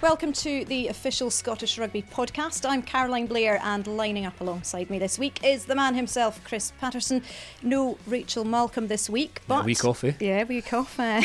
Welcome to the official Scottish Rugby podcast. I'm Caroline Blair, and lining up alongside me this week is the man himself, Chris Paterson. No Rachel Malcolm this week, but a week off, eh? Yeah, week off. Uh,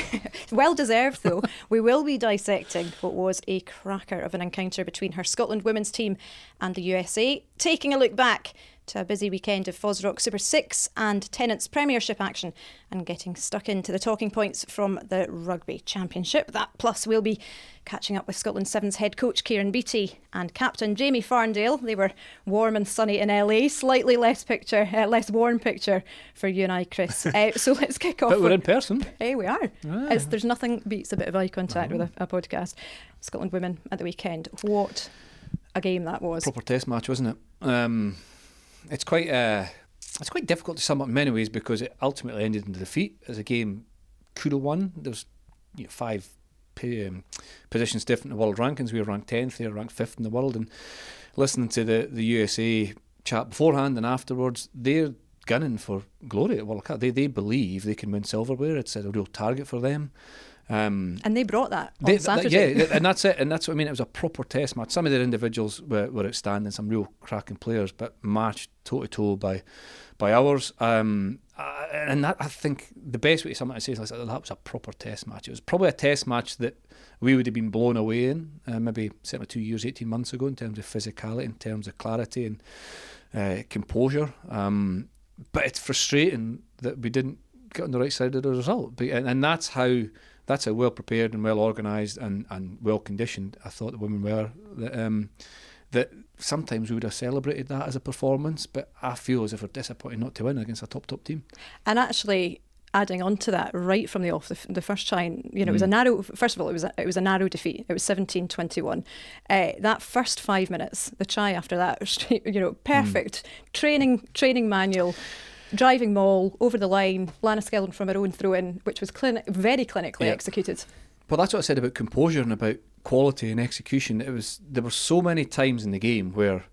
well deserved, though. we will be dissecting what was a cracker of an encounter between her Scotland women's team and the USA, taking a look back to a busy weekend of Fosroc Super 6 and Tennent's Premiership action and getting stuck into the talking points from the Rugby Championship. That plus we'll be catching up with Scotland Sevens head coach Ciaran Beattie and captain Jamie Farndale. They were warm and sunny in LA, slightly less picture, uh, less warm picture for you and I, Chris. uh, so let's kick off. But we're in person. Hey, we are. Ah. There's nothing beats a bit of eye contact with a, a podcast. Scotland women at the weekend. What a game that was. Proper test match, wasn't it? Um, it's quite uh, it's quite difficult to sum up in many ways because it ultimately ended in defeat as a game could have won. There was you know, five um, positions different in the world rankings. We were ranked tenth, they were ranked fifth in the world. And listening to the the USA chat beforehand and afterwards, they're gunning for glory at World Cup. They they believe they can win silverware. It's a real target for them. Um, and they brought that they, Saturday. yeah, and that's it. And that's what I mean. It was a proper test match. Some of their individuals were, were outstanding, some real cracking players, but matched toe to toe by by ours. Um, uh, and that I think the best way to sum it, I say is that was a proper test match. It was probably a test match that we would have been blown away in, uh, maybe certainly two years, eighteen months ago, in terms of physicality, in terms of clarity and uh, composure. Um, but it's frustrating that we didn't get on the right side of the result, and, and that's how that's how well prepared and well organised and, and well conditioned I thought the women were. That, um, that sometimes we would have celebrated that as a performance, but I feel as if we're disappointed not to win against a top top team. And actually, adding on to that right from the off the, the first try you know mm. it was a mm. narrow first of all it was a, it was a narrow defeat it was 17-21 uh, that first 5 minutes the try after that you know perfect mm. training training manual driving maul over the line, Lana Skeldon from her own throw in, which was clini- very clinically yeah. executed. Well, that's what I said about composure and about quality and execution. It was there were so many times in the game where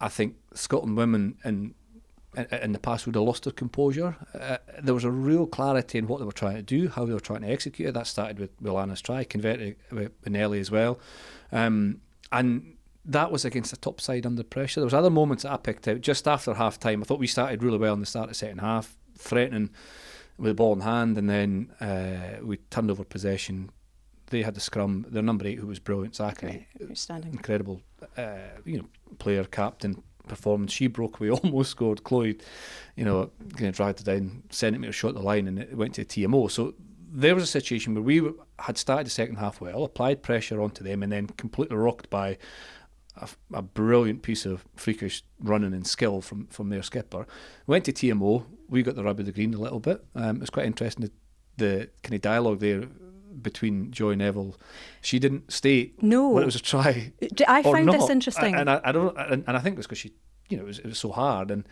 I think Scotland women in in the past would have lost their composure. Uh, there was a real clarity in what they were trying to do, how they were trying to execute it. That started with, with Lana's try, converted with Benelli as well. Um, and that was against the top side under pressure. There was other moments that I picked out just after half time. I thought we started really well in the start of the second half, threatening with the ball in hand, and then uh, we turned over possession. They had the scrum. Their number eight, who was brilliant, Zackary, outstanding, incredible, uh, you know, player, captain, performance. She broke away, almost scored. Chloe, you know, kind of dragged it down, centimetre short the line, and it went to TMO. So there was a situation where we had started the second half well, applied pressure onto them, and then completely rocked by a, a, brilliant piece of freakish running and skill from, from their skipper. Went to TMO. We got the rub of the green a little bit. Um, it was quite interesting the, the kind of dialogue there between Joy Neville. She didn't state no. it was a try. I find not. this interesting, and I, I don't. And, and I think it was because she, you know, it was, it was so hard and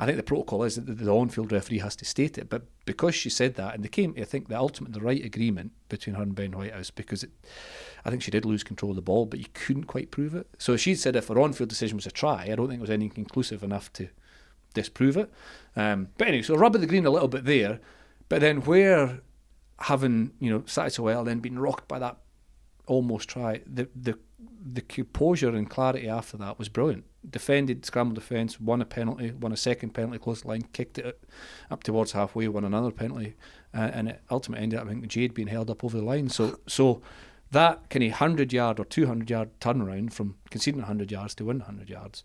I think the protocol is that the on-field referee has to state it. But because she said that, and they came I think the ultimate, the right agreement between her and Ben Whitehouse, because it, I think she did lose control of the ball, but you couldn't quite prove it. So she said if her on-field decision was a try, I don't think it was anything conclusive enough to disprove it. Um, but anyway, so rub of the green a little bit there, but then where having you know started so well, then being rocked by that almost try, the the the composure and clarity after that was brilliant defended, scramble defence, won a penalty, won a second penalty close the line, kicked it up towards halfway, won another penalty, uh, and it ultimately ended up I think Jade being held up over the line. So so that kind of hundred yard or two hundred yard turnaround from conceding hundred yards to win hundred yards,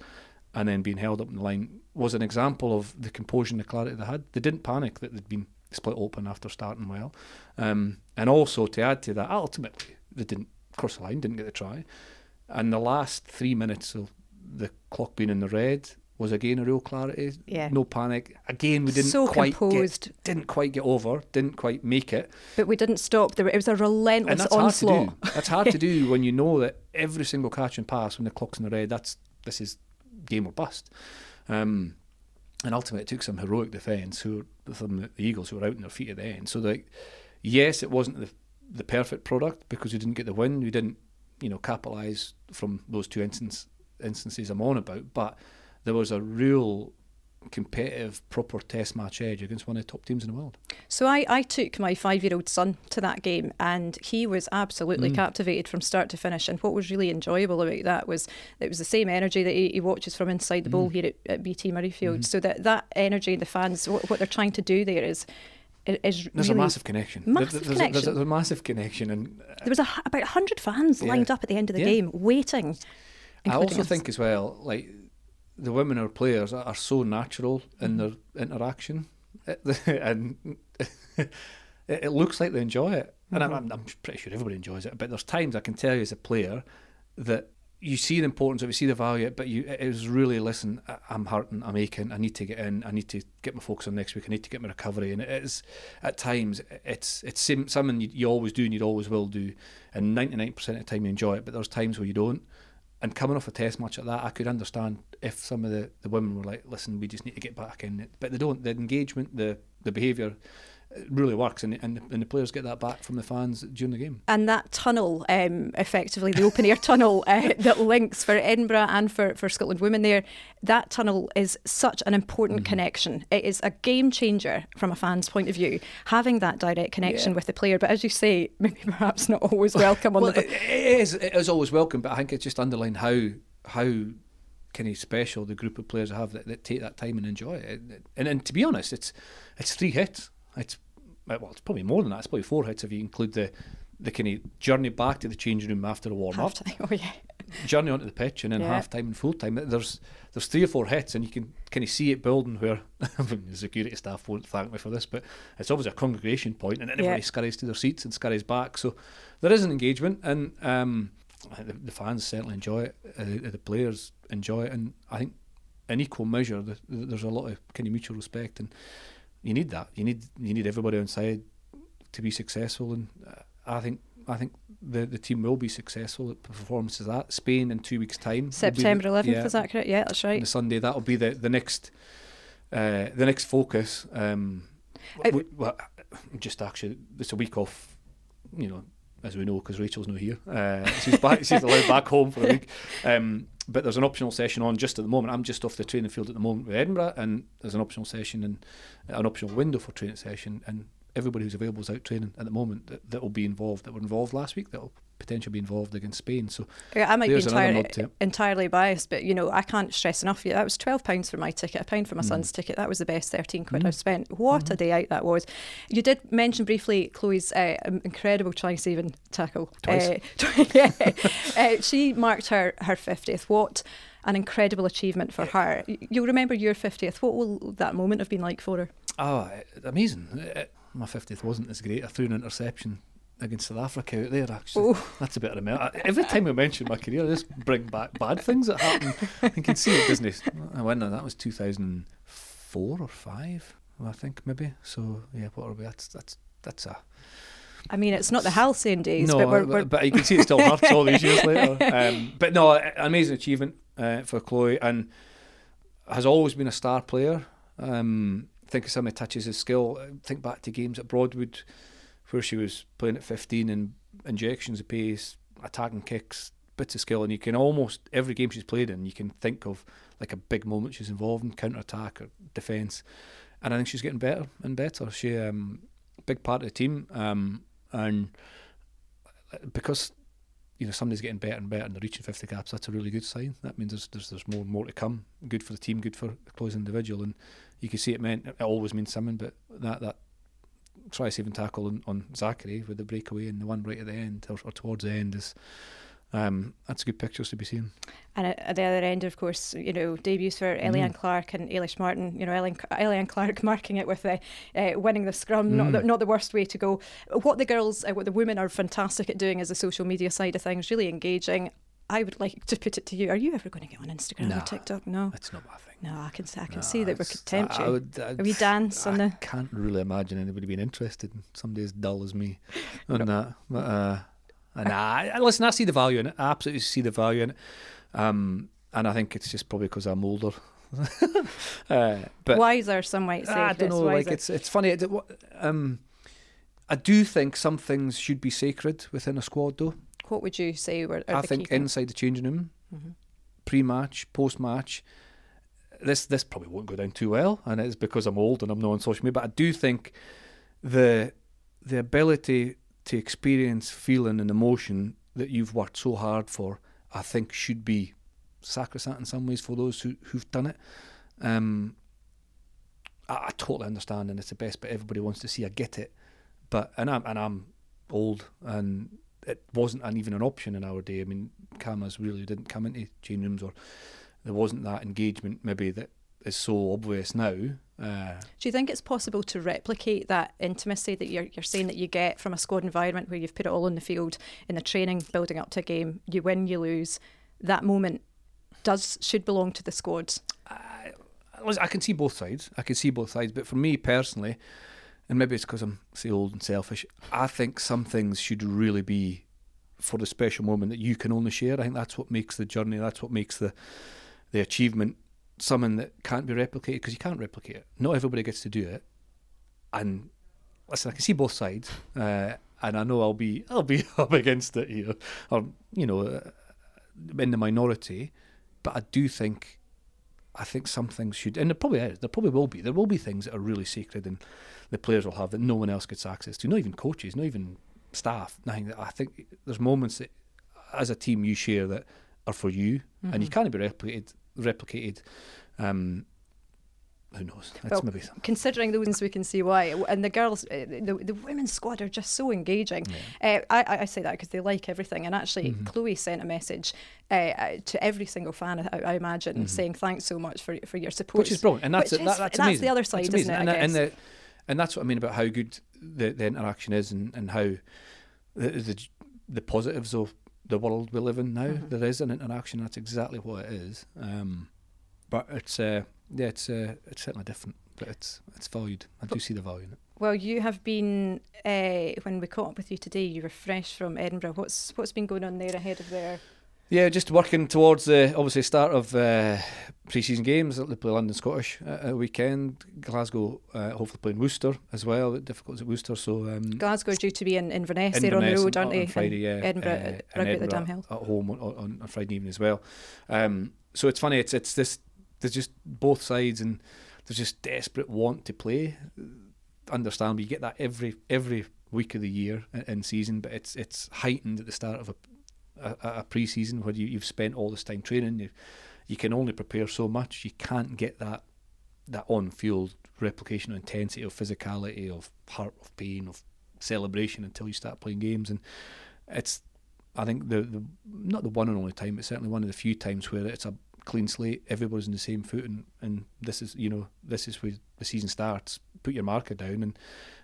and then being held up in the line was an example of the composure and the clarity they had. They didn't panic that they'd been split open after starting well, um, and also to add to that, ultimately they didn't cross the line, didn't get the try. And the last three minutes of the clock being in the red was again a real clarity. Yeah. No panic. Again, we didn't so quite composed. Get, didn't quite get over. Didn't quite make it. But we didn't stop. There, it was a relentless and that's onslaught. Hard to do. That's hard to do when you know that every single catch and pass when the clock's in the red. That's this is game or bust. Um, and ultimately, it took some heroic defence. Who from the Eagles who were out on their feet at the end. So like, yes, it wasn't the the perfect product because we didn't get the win. We didn't, you know, capitalise from those two instances instances I'm on about, but there was a real competitive, proper test match edge against one of the top teams in the world. So I, I took my five year old son to that game and he was absolutely mm. captivated from start to finish. And what was really enjoyable about that was it was the same energy that he, he watches from inside the bowl mm. here at, at, BT Murrayfield. Mm. So that, that energy, the fans, what, what they're trying to do there is is there's really a massive connection. Massive there's, connection. A, there's, a, there's, a, massive connection, and uh, there was a, about hundred fans yeah. lined up at the end of the yeah. game, waiting. I also us. think as well, like the women are players are so natural in mm-hmm. their interaction, and it looks like they enjoy it. And mm-hmm. I'm, I'm pretty sure everybody enjoys it. But there's times I can tell you as a player that you see the importance of it, you see the value, but you it was really listen. I'm hurting, I'm aching. I need to get in. I need to get my focus on next week. I need to get my recovery. And it is at times it's it's something you, you always do and you always will do. And 99% of the time you enjoy it, but there's times where you don't. And coming off a test match like that, I could understand if some of the, the women were like, listen, we just need to get back in it. But they don't. The engagement, the, the behaviour, it really works, and, and and the players get that back from the fans during the game. And that tunnel, um, effectively the open air tunnel uh, that links for Edinburgh and for, for Scotland women there, that tunnel is such an important mm-hmm. connection. It is a game changer from a fan's point of view, having that direct connection yeah. with the player. But as you say, maybe perhaps not always welcome. well, on the... it, it is. It is always welcome, but I think it's just underlined how how kind of special the group of players have that, that take that time and enjoy it. And, and to be honest, it's it's three hits. It's well, it's probably more than that. It's probably four hits if you include the the kind of journey back to the changing room after the warm up. Oh yeah. Journey onto the pitch and then yeah. half time and full time. There's there's three or four hits and you can kind of see it building where the security staff won't thank me for this, but it's always a congregation point and everybody yeah. scurries to their seats and scurries back. So there is an engagement and um, the, the, fans certainly enjoy it. Uh, the players enjoy it, and I think in equal measure, the, there's a lot of kind of mutual respect and you need that. You need you need everybody on side to be successful, and I think I think the the team will be successful at performances that Spain in two weeks' time. September eleventh, yeah, is that correct? Yeah, that's right. The Sunday that'll be the the next uh, the next focus. Um, w- well, just actually, it's a week off. You know, as we know, because Rachel's not here. Uh, she's back. she's allowed back home for a week. Um, but there's an optional session on just at the moment. I'm just off the training field at the moment with Edinburgh, and there's an optional session and an optional window for training session. And everybody who's available is out training at the moment that, that will be involved, that were involved last week, that will potentially be involved against Spain. So yeah, I might be entirely, entirely biased, but you know I can't stress enough. That was twelve pounds for my ticket, a pound for my mm. son's ticket. That was the best thirteen quid mm. I've spent. What mm. a day out that was! You did mention briefly Chloe's uh, incredible try saving tackle. Twice. Uh, yeah, uh, she marked her her fiftieth. What an incredible achievement for her. You'll remember your 50th. What will that moment have been like for her? Oh, amazing. Uh, my 50th wasn't as great. I threw an interception against South Africa out there. Actually, Ooh. that's a bit of a melt. Every time I mention my career, I just bring back bad things that happen. You can see it, doesn't it? I went that was 2004 or five, I think maybe. So yeah, what are we? That's that's that's a. I mean, it's not the halcyon days, no, but, we're, we're but, you can see it still hurts all these years later. Um, but no, amazing achievement uh, for Chloe, and has always been a star player. Um, think of some of touches his skill. Think back to games at Broadwood where she was playing at 15 and injections of pace, attacking kicks, bits of skill, and you can almost every game she's played in, you can think of like a big moment she's involved in counter attack or defence, and I think she's getting better and better. She um big part of the team, um, and because you know somebody's getting better and better and they're reaching 50 caps, that's a really good sign. That means there's there's, there's more more to come. Good for the team, good for the close individual, and you can see it meant it always means something, but that that try saving tackle on, on Zackary with the breakaway and the one right at the end or, or towards the end is um, that's a good pictures to be seen. And at, the other end, of course, you know, debuts for mm. Elliann Clarke and Eilish Martin. You know, Elliann Clarke marking it with uh, uh, winning the scrum, mm. not, the, not the worst way to go. What the girls, uh, what the women are fantastic at doing is the social media side of things, really engaging. I would like to put it to you: Are you ever going to get on Instagram no, or TikTok? No, that's not my thing. No, I can I can see that we're contempt you. I would, I'd, Are we dance I on the? can't really imagine anybody being interested in somebody as dull as me on no. that. But uh, nah, listen, I see the value in it. I absolutely see the value in it. Um, and I think it's just probably because I'm older. uh, but wiser, some might say. I don't know. Like it's it's funny. It, um, I do think some things should be sacred within a squad, though. What would you say were? I think inside the changing room, mm-hmm. pre-match, post-match this this probably won't go down too well, and it's because I'm old and I'm not on social media. But I do think the the ability to experience feeling and emotion that you've worked so hard for, I think should be sacrosanct in some ways for those who who've done it. Um, I, I totally understand, and it's the best. But everybody wants to see. I get it, but and I'm and I'm old, and it wasn't an, even an option in our day. I mean, cameras really didn't come into change rooms, or there wasn't that engagement maybe that is so obvious now. Uh, Do you think it's possible to replicate that intimacy that you're, you're saying that you get from a squad environment where you've put it all on the field in the training, building up to a game, you win, you lose? That moment does should belong to the squad. I, I can see both sides. I can see both sides, but for me personally, and maybe it's because I'm say old and selfish. I think some things should really be for the special moment that you can only share. I think that's what makes the journey. That's what makes the the achievement something that can't be replicated because you can't replicate it. Not everybody gets to do it. And listen, I can see both sides, uh, and I know I'll be I'll be up against it here, or you know, uh, in the minority. But I do think I think some things should, and there probably is, there probably will be. There will be things that are really sacred and the players will have that no one else gets access to. Not even coaches, not even staff. Nothing. I think there's moments that, as a team, you share that are for you, mm-hmm. and you can't be replicated. Replicated. Um, who knows? That's well, maybe considering the ones we can see why. And the girls, uh, the, the women's squad are just so engaging. Yeah. Uh, I, I say that because they like everything. And actually, mm-hmm. Chloe sent a message uh, uh to every single fan, I, I imagine, mm-hmm. saying thanks so much for for your support. Which is brilliant, and that's that, that's, that's the other side, isn't it? And, and, the, and that's what I mean about how good the, the interaction is, and, and how the, the the positives of the world we live in now. Mm-hmm. There is an interaction. That's exactly what it is. Um, but it's uh, yeah, it's uh, it's certainly different, but it's it's valued. I do see the value in it. Well, you have been uh, when we caught up with you today. You were fresh from Edinburgh. What's what's been going on there ahead of their? Yeah, just working towards the obviously start of uh, pre-season games. They play London Scottish at a weekend. Glasgow uh, hopefully playing Worcester as well. Difficult at Worcester, so um, Glasgow due to be in Inverness. They're on the road, aren't they? On Friday, yeah. Edinburgh, uh, rugby Edinburgh at the Dam At home on, on, on Friday evening as well. Um, so it's funny. It's it's this there's just both sides, and there's just desperate want to play. Understand, you get that every every week of the year in season, but it's it's heightened at the start of a a, a pre-season where you, you've spent all this time training. You you can only prepare so much. You can't get that that on-field replication of intensity, of physicality, of heart, of pain, of celebration until you start playing games. And it's, I think the the not the one and only time, but certainly one of the few times where it's a clean slate. Everybody's in the same foot, and, and this is you know this is where the season starts. Put your marker down, and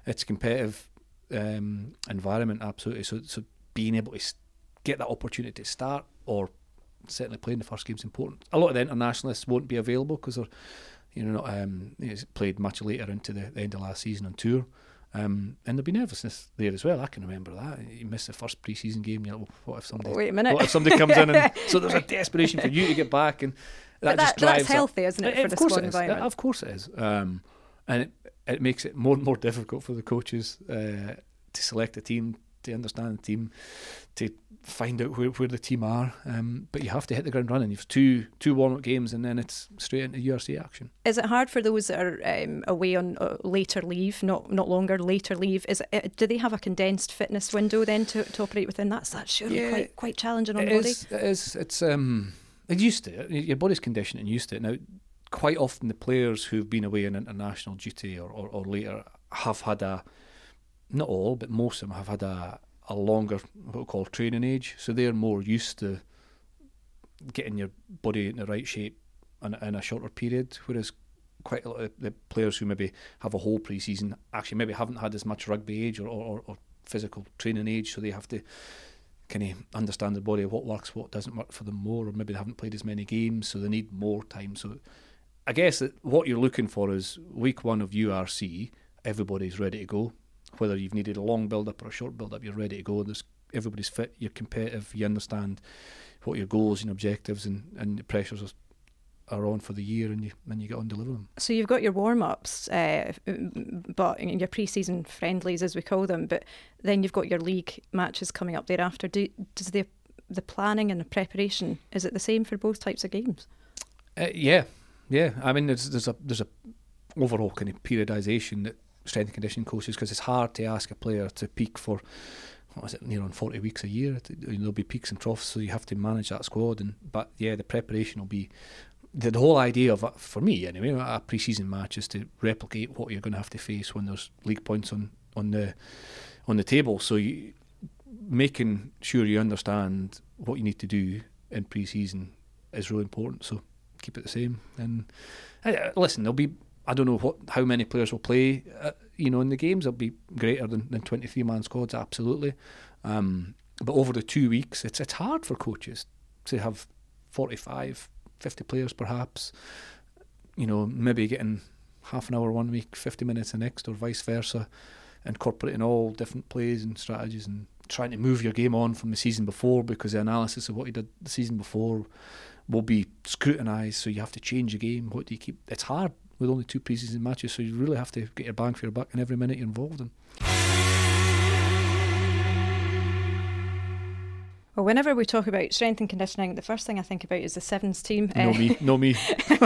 it's a competitive um, environment absolutely. So so being able to get that opportunity to start or certainly playing the first game is important. A lot of the internationalists won't be available because they're you know not um, played much later into the, the end of last season on tour. Um, and there'll be nervousness there as well. I can remember that. You miss the first pre-season game. You're like, well, what if somebody? Wait a minute. What if somebody comes in and so there's a desperation for you to get back, and that, that just drives. That's healthy, up. isn't it, it for the course squad it is. environment? Of course it is. Um, and it, it makes it more and more difficult for the coaches uh, to select a team, to understand the team, to find out where, where the team are. Um, but you have to hit the ground running. You've two two warm up games, and then it's straight into URC action. Is it hard for those that are um, away on uh, later leave, not not longer later leave? Is it, uh, do they have a condensed fitness window then to, to operate within? That's that's surely Yeah, quite quite challenging on It body. is. It is. It's um. It's used to it. Your body's conditioned and used to it. Now, quite often the players who've been away on international duty or, or, or later have had a, not all, but most of them have had a, a longer what we call training age. So they're more used to getting your body in the right shape in, in a shorter period. Whereas quite a lot of the players who maybe have a whole pre-season actually maybe haven't had as much rugby age or, or, or physical training age, so they have to kind of understand the body, what works, what doesn't work for them more, or maybe they haven't played as many games, so they need more time. So I guess that what you're looking for is week one of URC, everybody's ready to go. Whether you've needed a long build up or a short build up, you're ready to go. There's everybody's fit, you're competitive, you understand what your goals and objectives and, and the pressures are, are on for the year and you and you get on deliver them. So you've got your warm ups, uh, but your pre-season friendlies, as we call them, but then you've got your league matches coming up thereafter. Do, does the the planning and the preparation is it the same for both types of games? Uh, yeah, Yeah, I mean, there's there's a there's a overall kind of periodisation that strength and conditioning coaches because it's hard to ask a player to peak for what is it near on 40 weeks a year. There'll be peaks and troughs so you have to manage that squad and but yeah the preparation will be the, the whole idea of for me anyway a pre-season match is to replicate what you're going to have to face when there's league points on on the on the table. So you, making sure you understand what you need to do in pre-season is really important so keep it the same. And uh, listen there'll be I don't know what how many players will play. Uh, you know, in the games, it'll be greater than, than 23 man squads, absolutely. Um, but over the two weeks, it's it's hard for coaches to have 45, 50 players perhaps. You know, maybe getting half an hour one week, 50 minutes the next, or vice versa, incorporating all different plays and strategies and trying to move your game on from the season before because the analysis of what you did the season before will be scrutinised. So you have to change the game. What do you keep? It's hard with only two preseason matches, so you really have to get your bang for your buck in every minute you're involved in. Well, whenever we talk about strength and conditioning, the first thing I think about is the Sevens team. No me, no me. the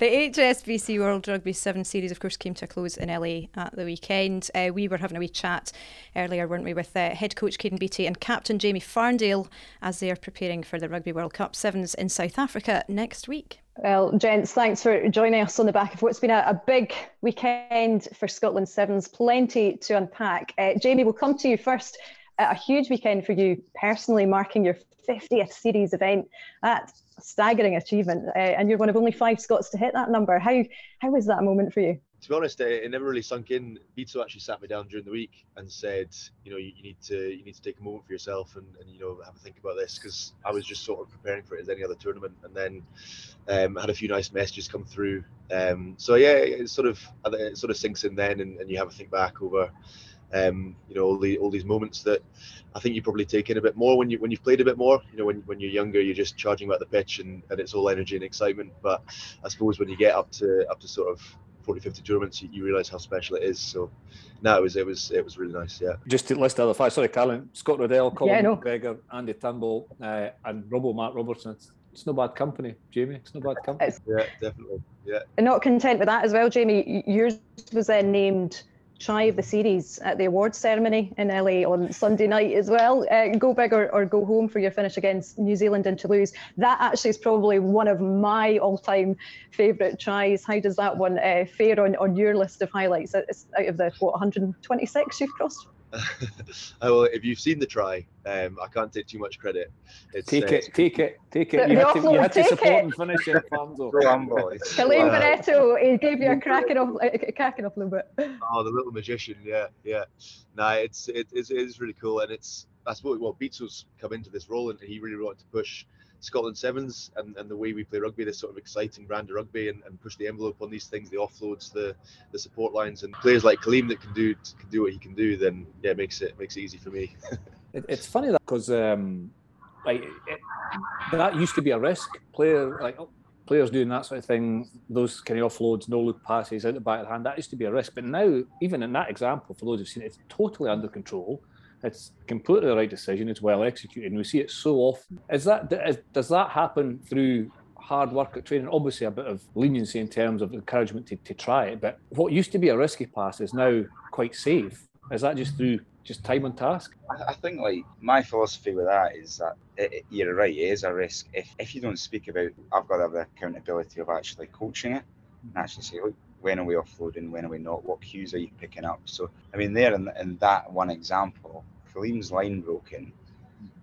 HSBC World Rugby Sevens Series, of course, came to a close in LA at the weekend. Uh, we were having a wee chat earlier, weren't we, with uh, head coach Ciaran Beattie and captain Jamie Farndale as they are preparing for the Rugby World Cup Sevens in South Africa next week. Well, gents, thanks for joining us on the back of what's been a, a big weekend for Scotland Sevens. Plenty to unpack. Uh, Jamie, we'll come to you first a huge weekend for you personally, marking your 50th series event. That's a staggering achievement, uh, and you're one of only five Scots to hit that number. How how was that moment for you? To be honest, it never really sunk in. Beto actually sat me down during the week and said, you know, you, you need to you need to take a moment for yourself and, and you know have a think about this because I was just sort of preparing for it as any other tournament, and then um, had a few nice messages come through. Um, so yeah, it sort of it sort of sinks in then, and, and you have a think back over um, you know all, the, all these moments that I think you probably take in a bit more when you when you've played a bit more. You know, when, when you're younger, you're just charging about the pitch and, and it's all energy and excitement. But I suppose when you get up to up to sort of 40, 50 tournaments, you, you realise how special it is. So no, it was it was it was really nice. Yeah. Just to list the other five. Sorry, Caroline, Scott Riddell, Colin yeah, no. McGregor, Andy Turnbull, uh, and Robo Matt Robertson. It's, it's no bad company, Jamie. It's no bad company. It's, yeah, definitely. Yeah. And not content with that as well, Jamie. Yours was then named try of the series at the awards ceremony in LA on Sunday night as well. Uh, go big or, or, go home for your finish against New Zealand in Toulouse. That actually is probably one of my all-time favourite tries. How does that one uh, fare on, on your list of highlights? It's out of the what 126 you've crossed. well, if you've seen the try, um, I can't take too much credit. It's, take uh, it, take it, take it. You had to, you had to support it. and finish it, Farnzo. Kaleem Barreto, he gave you a cracking off, a cracking off a little bit. Oh, the little magician, yeah, yeah. Nah, it's it is it is really cool, and it's that's what well, Beatles come into this role, and he really wanted to push Scotland Sevens and, and the way we play rugby, this sort of exciting brand of rugby, and, and push the envelope on these things, the offloads, the the support lines, and players like Kaleem that can do can do what he can do, then yeah, it makes it makes it easy for me. it, it's funny that because um, like it, that used to be a risk. Player like players doing that sort of thing, those kind of offloads, no look passes out the back of the hand, that used to be a risk. But now, even in that example, for those who've seen it, it's totally under control. It's completely the right decision. It's well executed, and we see it so often. Is that is, does that happen through hard work at training? Obviously, a bit of leniency in terms of encouragement to, to try it. But what used to be a risky pass is now quite safe. Is that just through just time on task? I, think like my philosophy with that is that it, it, you're right. It is a risk if if you don't speak about. I've got to have the accountability of actually coaching it and actually say, look, when are we offloading, when are we not, what cues are you picking up? So, I mean, there in, in that one example, Kaleem's line broken,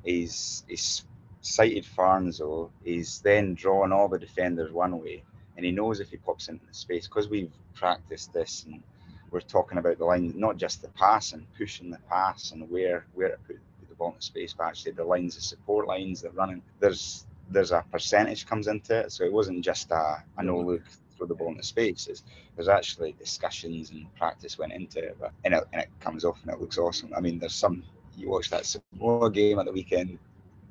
he's, he's sighted Farnzo, he's then drawn all the defenders one way, and he knows if he pops into the space, because we've practiced this and we're talking about the line, not just the pass and pushing the pass and where where it put, the ball in the space, but actually the lines, the support lines that are running. There's there's a percentage comes into it, so it wasn't just a, a no look the ball into space. There's, there's actually discussions and practice went into it, but and it, and it comes off and it looks awesome. I mean, there's some you watch that Samoa game at the weekend.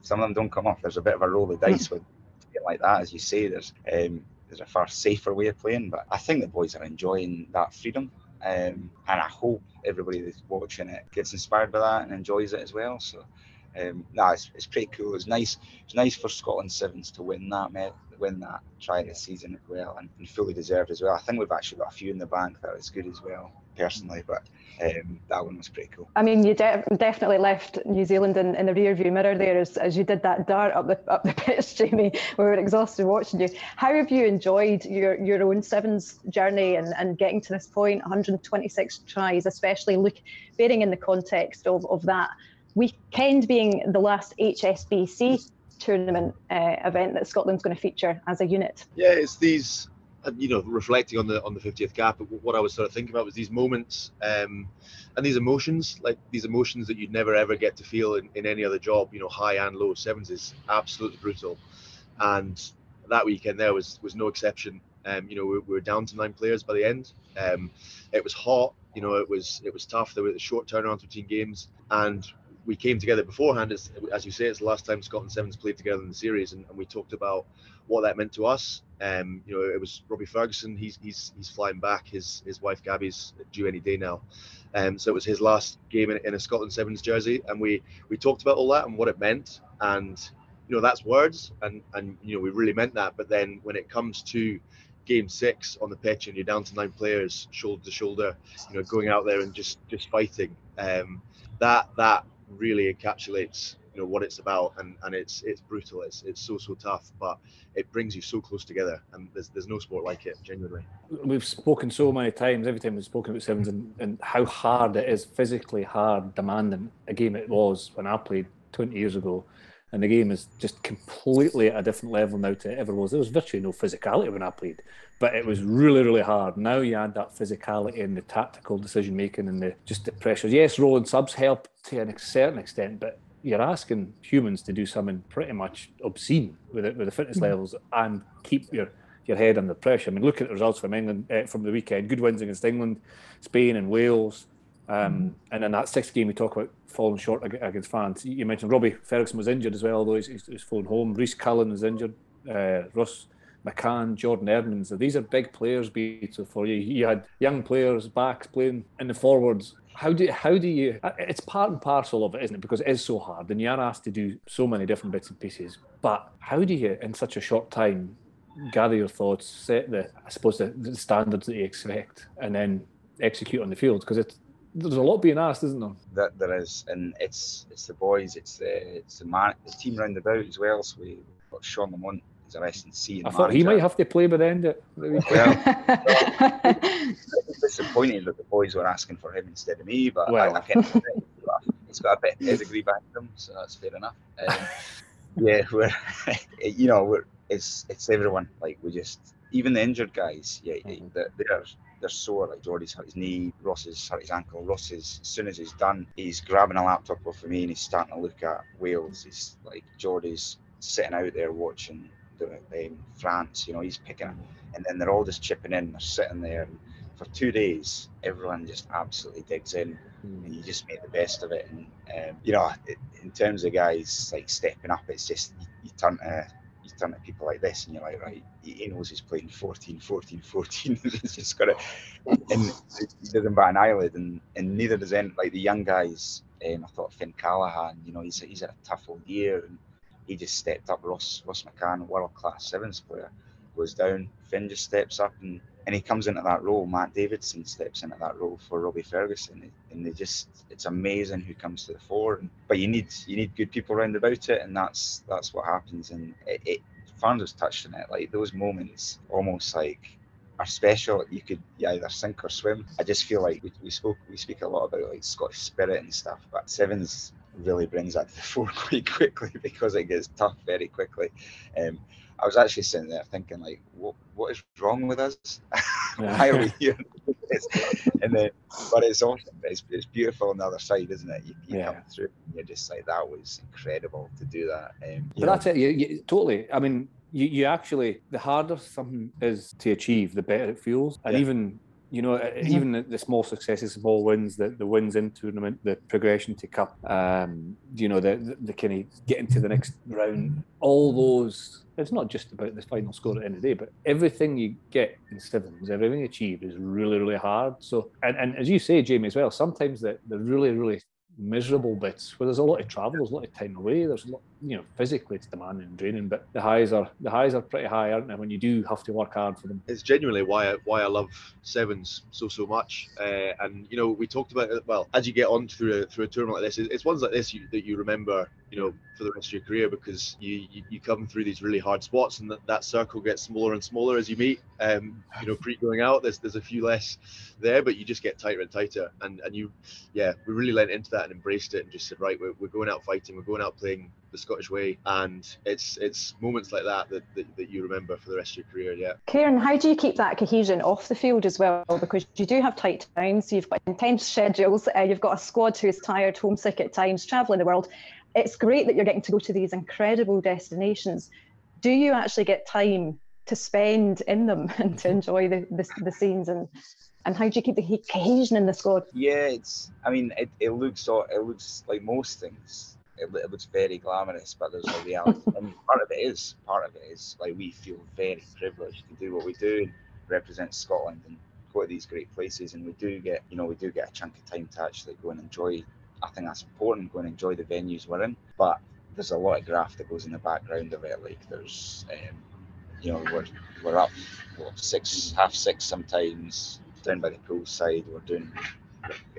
Some of them don't come off. There's a bit of a roll of dice with it like that, as you say. There's um, there's a far safer way of playing, but I think the boys are enjoying that freedom. Um, and I hope everybody that's watching it gets inspired by that and enjoys it as well. So, um, no, it's, it's pretty cool. It's nice. It's nice for Scotland Sevens to win that win that try this season as well, and, and, fully deserved as well. I think we've actually got a few in the bank that was good as well, personally, but um, that one was pretty cool. I mean, you de- definitely left New Zealand in, in the rear view mirror there as, as you did that dart up the up the pitch, Jamie. We were exhausted watching you. How have you enjoyed your, your own sevens journey and, and getting to this point, 126 tries, especially look bearing in the context of, of that weekend being the last HSBC tournament uh, event that Scotland's going to feature as a unit? Yeah, it's these, uh, you know, reflecting on the on the 50th cap. What I was sort of thinking about was these moments um, and these emotions, like these emotions that you'd never ever get to feel in, in any other job. You know, high and low sevens is absolutely brutal, and that weekend there was was no exception. Um, you know, we, we, were down to nine players by the end. Um, it was hot. You know, it was it was tough. There were the short turnarounds between games, and we came together beforehand. As, as you say, it's the last time Scotland Sevens played together in the series, and, and we talked about what that meant to us. Um, you know, it was Robbie Ferguson. He's he's he's flying back. His his wife Gabby's due any day now. Um, so it was his last game in, in a Scotland Sevens jersey, and we we talked about all that and what it meant. And you know, that's words, and and you know, we really meant that. But then when it comes to game six on the pitch and you're down to nine players shoulder to shoulder you know going out there and just just fighting um, that that really encapsulates you know what it's about and and it's it's brutal. It's it's so so tough but it brings you so close together and there's there's no sport like it genuinely. We've spoken so many times every time we've spoken about sevens and, and how hard it is physically hard demanding a game it was when i played 20 years ago and the game is just completely at a different level now to it ever was. There was virtually no physicality when I played, but it was really, really hard. Now you add that physicality and the tactical decision making and the just the pressures. Yes, rolling subs help to a certain extent, but you're asking humans to do something pretty much obscene with it, with the fitness mm-hmm. levels and keep your your head under pressure. I mean, look at the results from England uh, from the weekend. Good wins against England, Spain, and Wales. Um, and in that sixth game, we talk about falling short against France. You mentioned Robbie Ferguson was injured as well, although he's, he's flown home. Rhys Cullen was injured. Uh, Ross McCann, Jordan Edmonds. These are big players, Beto, for you. You had young players, backs playing in the forwards. How do how do you? It's part and parcel of it, isn't it? Because it is so hard, and you are asked to do so many different bits and pieces. But how do you, in such a short time, gather your thoughts, set the I suppose the, the standards that you expect, and then execute on the field? Because it's there's a lot being asked, isn't there? That there is, and it's it's the boys, it's the it's the man, the team round about as well. So we got Sean Lamont as our S&C. I thought manager. he might have to play by the end of the week. Well, disappointed that the boys were asking for him instead of me, but well. I, I can he's got a bit of pedigree behind him, so that's fair enough. Um, yeah, we're you know we're it's it's everyone like we just even the injured guys, yeah, mm-hmm. they're, they're sore. Like Jordy's hurt his knee, Ross has hurt his ankle. Ross is, as soon as he's done, he's grabbing a laptop off of me and he's starting to look at Wales. He's like Jordy's sitting out there watching the um, France. You know, he's picking it, and then they're all just chipping in. They're sitting there. And for two days, everyone just absolutely digs in, mm. and you just make the best of it. And um, you know, in terms of guys like stepping up, it's just you, you turn to you turn to people like this and you're like, right, he knows he's playing 14, 14, 14. he's just got to, and he doesn't bat an eyelid, and, and neither does any, like the young guys. Um, I thought Finn Callaghan, you know, he's, he's had a tough old year, and he just stepped up. Ross, Ross McCann, world class sevens player, goes down. Finn just steps up and, and he comes into that role. Matt Davidson steps into that role for Robbie Ferguson, and they just it's amazing who comes to the fore. But you need you need good people around about it, and that's that's what happens. And it, it Farnham's touched on it, like those moments, almost like are special. You could you either sink or swim. I just feel like we, we spoke we speak a lot about like Scottish spirit and stuff, but sevens really brings that to the fore quite quickly because it gets tough very quickly. Um, I was actually sitting there thinking, like, what what is wrong with us? Why are we here? and then, but it's awesome. It's, it's beautiful on the other side, isn't it? You, you yeah. come through, and you're just like, that was incredible to do that. Um, but know. that's it. You, you, totally. I mean, you, you actually the harder something is to achieve, the better it feels, and yeah. even you know, mm-hmm. even the, the, small successes, small wins, the, the wins in tournament, the progression to cup, um, you know, the, the, the kind of getting to the next round, all those. It's not just about the final score at the end of the day, but everything you get in sevens, everything achieved is really, really hard. So, and, and as you say, Jamie, as well, sometimes the, the really, really miserable bits where there's a lot of travel, there's a lot of time away, there's a lot, you know, physically it's demanding and draining, but the highs are the highs are pretty high, aren't they? When you do have to work hard for them. It's genuinely why I, why I love sevens so so much. Uh, and you know, we talked about it. Well, as you get on through a through a tournament like this, it's ones like this you, that you remember, you know, for the rest of your career because you you, you come through these really hard spots, and that, that circle gets smaller and smaller as you meet. Um, you know, pre going out, there's there's a few less there, but you just get tighter and tighter. And and you, yeah, we really lent into that and embraced it and just said, right, we're, we're going out fighting, we're going out playing the Scottish way, and it's it's moments like that that, that that you remember for the rest of your career. Yeah. Ciaran, how do you keep that cohesion off the field as well? Because you do have tight times, you've got intense schedules, uh, you've got a squad who's tired, homesick at times, traveling the world. It's great that you're getting to go to these incredible destinations. Do you actually get time to spend in them and to enjoy the, the, the scenes and and how do you keep the cohesion in the squad? Yeah, it's. I mean, it, it looks it looks like most things. It, looks very glamorous, but there's a reality. and part of it is part of it is like we feel very privileged to do what we do and represent Scotland and go to these great places. And we do get, you know, we do get a chunk of time to actually go and enjoy. I think that's important. Go and enjoy the venues we're in, but there's a lot of graft that goes in the background of it. Like there's, um, you know, we're we're up what, six, half six sometimes down by the poolside. We're doing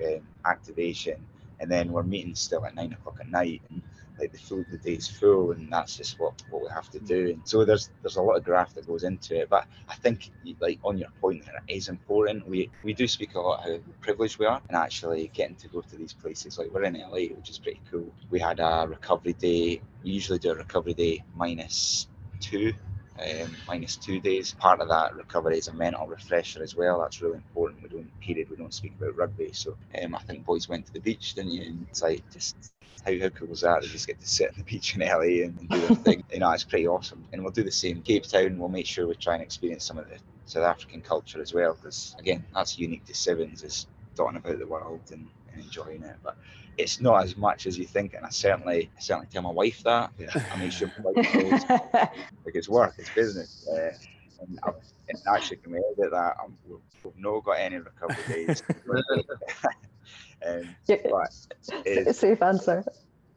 um, activation, and then we're meeting still at nine o'clock at night, and like the full the day's full, and that's just what what we have to mm. do. And so there's there's a lot of graft that goes into it. But I think like on your point there, it is important. We we do speak a lot how privileged we are, and actually getting to go to these places like we're in LA, which is pretty cool. We had a recovery day. We usually do a recovery day minus two um, minus two days. Part of that recovery is a mental refresher as well. That's really important. We don't period we don't speak about rugby. So um, I think boys went to the beach, didn't you? And it's like just how, how cool was that? They just get to sit on the beach in LA and, and do their thing. You know, it's pretty awesome. And we'll do the same. Cape Town, we'll make sure we try and experience some of the South African culture as well, because again, that's unique to Sevens is dotting about the world and, and enjoying it. But it's not as much as you think, and I certainly, I certainly tell my wife that. Yeah. I make sure my wife knows, like it's work, it's business. Uh, and, I, and actually, can we edit that? Um, we've, we've not got any recovery days. um, yeah. but safe answer.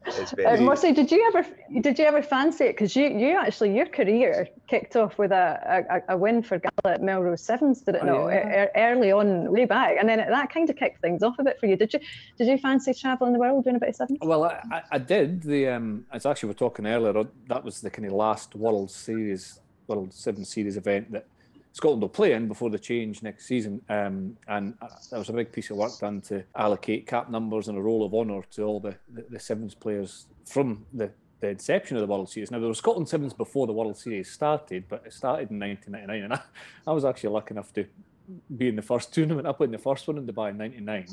Uh, Mercy, did you ever did you ever fancy it? Because you you actually your career kicked off with a, a, a win for Gala at Melrose Sevens, did it oh, not? Yeah. early on, way back, and then that kind of kicked things off a bit for you. Did you did you fancy traveling the world doing a bit of sevens? Well, I, I did. The um, as actually we are talking earlier, that was the kind of last World Series, World Seven Series event that Scotland will play in before the change next season. Um, and uh, there was a big piece of work done to allocate cap numbers and a roll of honour to all the, the, the Sevens players from the, the inception of the World Series. Now, there was Scotland Sevens before the World Series started, but it started in 1999. And I, I was actually lucky enough to be in the first tournament. I played in the first one in Dubai in 99.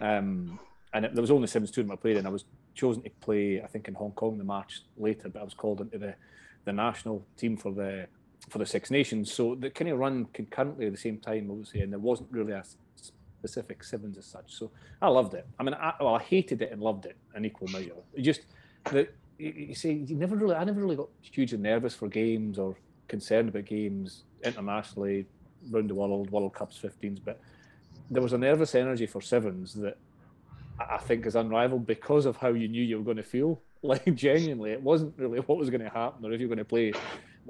Um, and it, there was only Sevens tournament I played in. I was chosen to play, I think, in Hong Kong the March later, but I was called into the, the national team for the for the Six Nations. So they kind of run concurrently at the same time, obviously, and there wasn't really a specific sevens as such. So I loved it. I mean, I, well, I hated it and loved it in equal measure. It just that you see, you never really, I never really got hugely nervous for games or concerned about games internationally, around the world, World Cups, 15s, but there was a nervous energy for sevens that I think is unrivaled because of how you knew you were going to feel. Like genuinely, it wasn't really what was going to happen or if you're going to play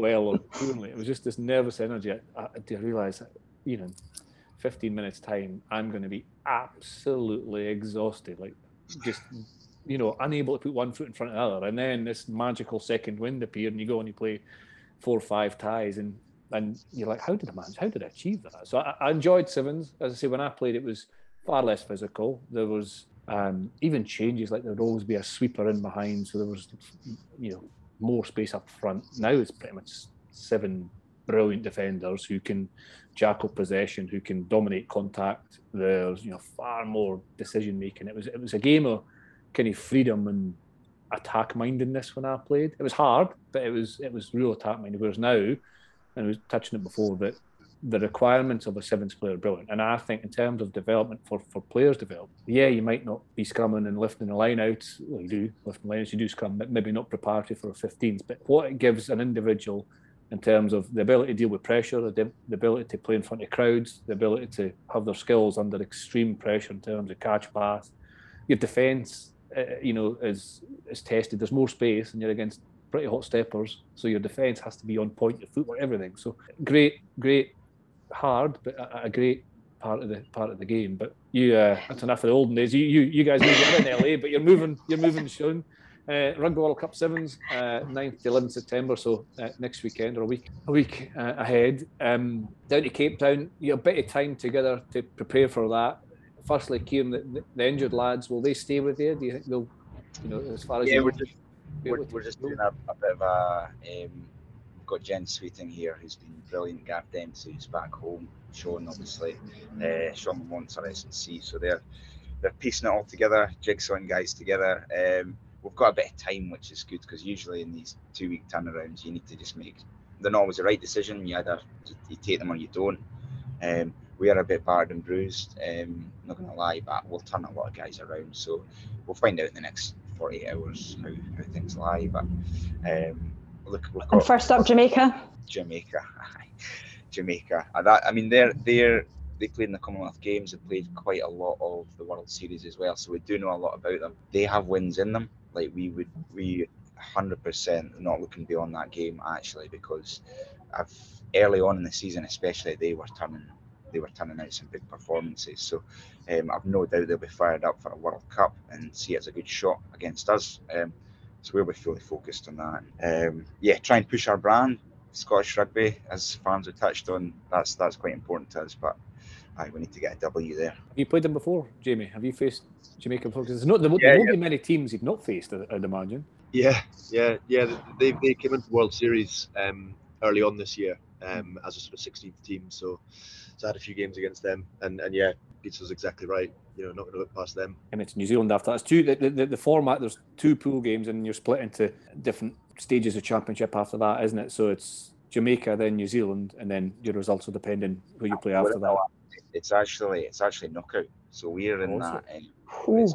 well or poorly. It was just this nervous energy. I, I, realise that, you know, 15 minutes time, I'm going to be absolutely exhausted, like just, you know, unable to put one foot in front of the other. And then this magical second wind appeared, and you go and you play four or five ties, and and you're like, how did I manage? How did I achieve that? So I, I enjoyed sevens. As I say, when I played, it was far less physical. There was um, even changes like there would always be a sweeper in behind, so there was, you know, more space up front. Now it's pretty much seven brilliant defenders who can jackal possession, who can dominate contact. There's you know far more decision making. It was it was a game of kind of freedom and attack mindedness when I played. It was hard, but it was it was real attack minded. Whereas now, and I was touching it before, that the requirements of a sevens player brilliant. And I think in terms of development for, for players develop, yeah, you might not be scrumming and lifting the line out. Well, you do lifting the line out, you do scrum, but maybe not preparatory for a 15s. But what it gives an individual in terms of the ability to deal with pressure, the, the ability to play in front of crowds, the ability to have their skills under extreme pressure in terms of catch pass, your defence, uh, you know, is is tested. There's more space, and you're against pretty hot steppers, so your defence has to be on point, your footwork, everything. So great, great, hard, but a, a great part of the part of the game. But you, uh, that's enough of the olden days. You, you, you guys moved in LA, but you're moving, you're moving soon. Uh, Rugby World Cup sevens, uh, 9th to 11th September, so uh, next weekend or a week, a week uh, ahead. Um, down to Cape Town, you have a bit of time together to prepare for that. Firstly, Ciaran, the, the injured lads, will they stay with you? Do you think they'll, you know, as far as yeah, you we're just we're, we're just doing a, a bit of a. Um, got Jen Sweeting here, who's been brilliant. Gav Dempsey, who's back home. Sean, obviously. Uh, Sean Lamont's our S&C, so they're they're piecing it all together, jigsawing guys together. Um, we've got a bit of time, which is good because usually in these two-week turnarounds, you need to just make. They're not always the right decision. You either you take them or you don't. Um, we are a bit battered and bruised. Um, not going to lie, but we'll turn a lot of guys around. So we'll find out in the next 48 hours how, how things lie. But um, look, And first up, Jamaica. Jamaica. Jamaica. And that, I mean, they're they're they played in the Commonwealth Games. They played quite a lot of the World Series as well, so we do know a lot about them. They have wins in them. Like we would, we 100% not looking beyond that game actually because I've early on in the season, especially they were turning they were turning out some big performances. So um, I've no doubt they'll be fired up for a World Cup and see it as a good shot against us. Um, so we'll be fully focused on that. Um, yeah, try and push our brand. Scottish rugby, as fans have touched on, that's that's quite important to us. But aye, we need to get a W there. Have you played them before, Jamie? Have you faced Jamaica before? 'Cause there's not there, won't- Yeah, there won't yeah. be many teams you've not faced, I'd, I'd imagine. Yeah, yeah, yeah. They, they came into the World Series um, early on this year um, as a sort of 16th team. So, so I had a few games against them, and and yeah, Peter's exactly right. You know, not going to look past them. And it's New Zealand after that. It's two. The, the, the format there's two pool games, and you're split into different stages of championship after that, isn't it? So it's Jamaica, then New Zealand, and then your results will depend on who you play after that. It's actually it's actually knockout. So we're in that. Um, it's,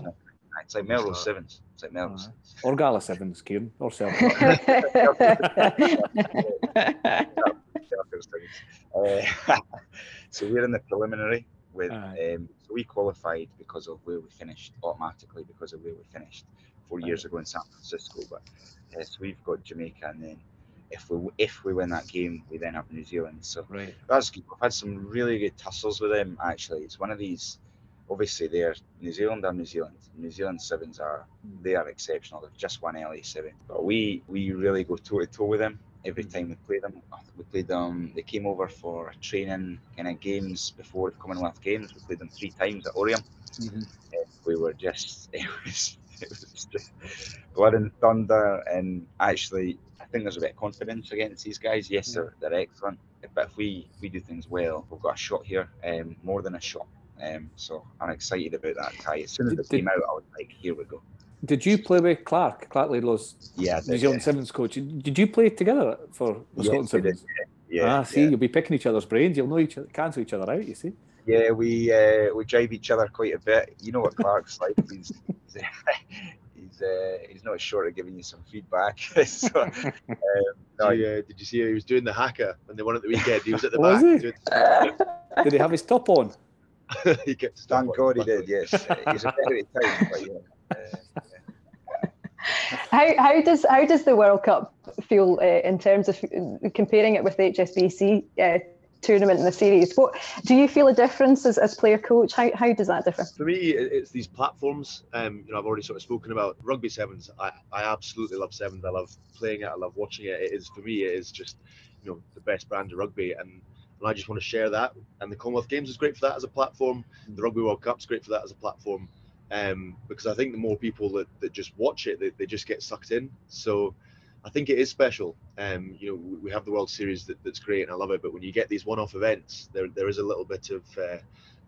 it's like Melrose Sevens. It's like Melrose. Aye. Or Gala Sevens, Ciaran, or Celtic. Uh, so we're in the preliminary with Aye. um, so we qualified because of where we finished automatically because of where we finished four years ago in San Francisco. But uh, so we've got Jamaica, and then if we if we win that game, we then have New Zealand. So right. that's good. We've had some really good tussles with them. Actually, it's one of these. Obviously, they're New Zealand are New Zealand. New Zealand Sevens are they are exceptional. They've just won LA Seven, but we we really go toe to toe with them every time we play them. We played them. They came over for training kind of games before the Commonwealth Games. We played them three times at Oriam. Mhm. Uh, We were just it was it was just blood and thunder. And actually, I think there's a bit of confidence against these guys. Yes, they're, they're excellent, but if we if we do things well, we've got a shot here. Um, more than a shot. Um, so I'm excited about that tie. As soon as Did- it came out, I was like, here we go. Did you play with Clark, Clark Laidlaw's Yeah, I New did, Zealand yeah. Sevens coach? Did you play together for the Yes, Scotland Sevens? Yeah, ah, see, yeah. you'll be picking each other's brains. You'll know each other, cancel each other out. You see. Yeah, we uh, we drive each other quite a bit. You know what Clark's like. He's he's, he's, uh, he's not short of giving you some feedback. so, um, no, Did you, uh, did you see he was doing the haka when they won at the weekend? He was at the Was back. he? Did he have his top on? he kept stuff thank on God he did. Yes, he's a bit out time, but yeah. Uh, how, how does how does the World Cup feel uh, in terms of uh, comparing it with the HSBC uh, tournament in the series? What do you feel a difference as, as player coach? How, how does that differ? For me, it's these platforms. Um, you know, I've already sort of spoken about rugby sevens. I, I absolutely love sevens. I love playing it. I love watching it. It is for me. It is just you know the best brand of rugby, and, and I just want to share that. And the Commonwealth Games is great for that as a platform. The Rugby World Cup is great for that as a platform. Um, because I think the more people that, that just watch it, they, they just get sucked in. So I think it is special. Um, you know, we- have the World Series that, that's great and I love it. But when you get these one-off events, there there is a little bit of uh,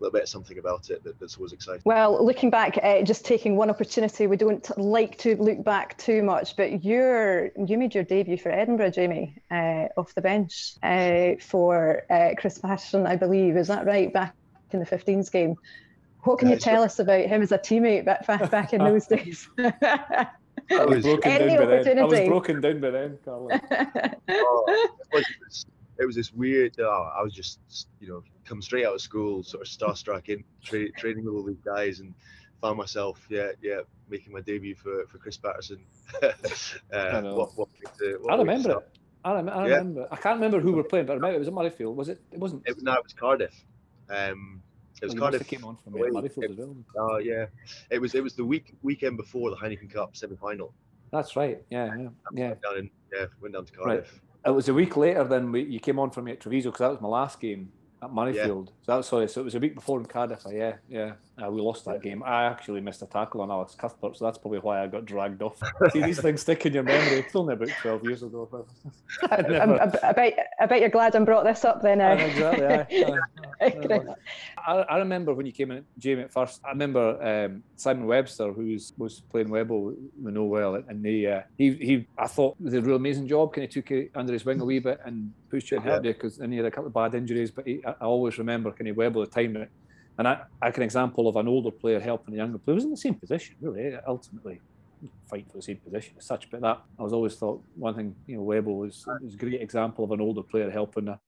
a little bit of something about it that, that's always exciting. Well, looking back, uh, just taking one opportunity, we don't like to look back too much, but you're, you made your debut for Edinburgh, Jamie, uh, off the bench uh, for uh, Chris Paterson, I believe. Is that right? Back in the 15s game. What can Yeah, you it's tell us about him as a teammate back, back, back in those days? I was was- broken Any down by then. I was broken down by then, Carla. Oh, it, was this, it was this weird. Oh, I was just, you know, come straight out of school, sort of starstruck in tra- training with all these guys, and found myself, yeah, yeah, making my debut for, for Chris Paterson. uh, I know. what, what, what I remember start. it. I, rem- I Yeah. remember. I can't remember who we were playing, but I remember it was at Murrayfield. Was it? It wasn't. It, no, it was Cardiff. Um, it was must have Cardiff. came on for me at away. Murrayfield as well. Oh yeah, it was it was the week weekend before the Heineken Cup semi final. That's right. Yeah, yeah, yeah. Down in yeah, went down to Right. Cardiff. It was a week later than we, you came on for me at Treviso because that was my last game at Murrayfield. So that was sorry. So it was a week before in Cardiff. uh, Yeah, yeah. Uh, we lost that game. I actually missed a tackle on Alex Cuthbert, so that's probably why I got dragged off. See, these things stick in your memory. It's only about twelve years ago. I, I, Never. I, I bet, I bet you're glad I brought this up then. Uh, exactly. aye, aye. Chris. I, I remember when you came in, Jamie, at first. I remember um, Simon Webster, who was, was playing Webble, we know well, and they, uh, he, he, I thought did a real amazing job. Kind of took it under his wing a wee bit and pushed you and helped you because and he had a couple of bad injuries. But he, I always remember kind of Webble the time. that- And I, I can example of an older player helping a younger player. It was in the same position, really. Ultimately, fight for the same position as such. But that I was always thought one thing. You know, Webble was was a great example of an older player helping a,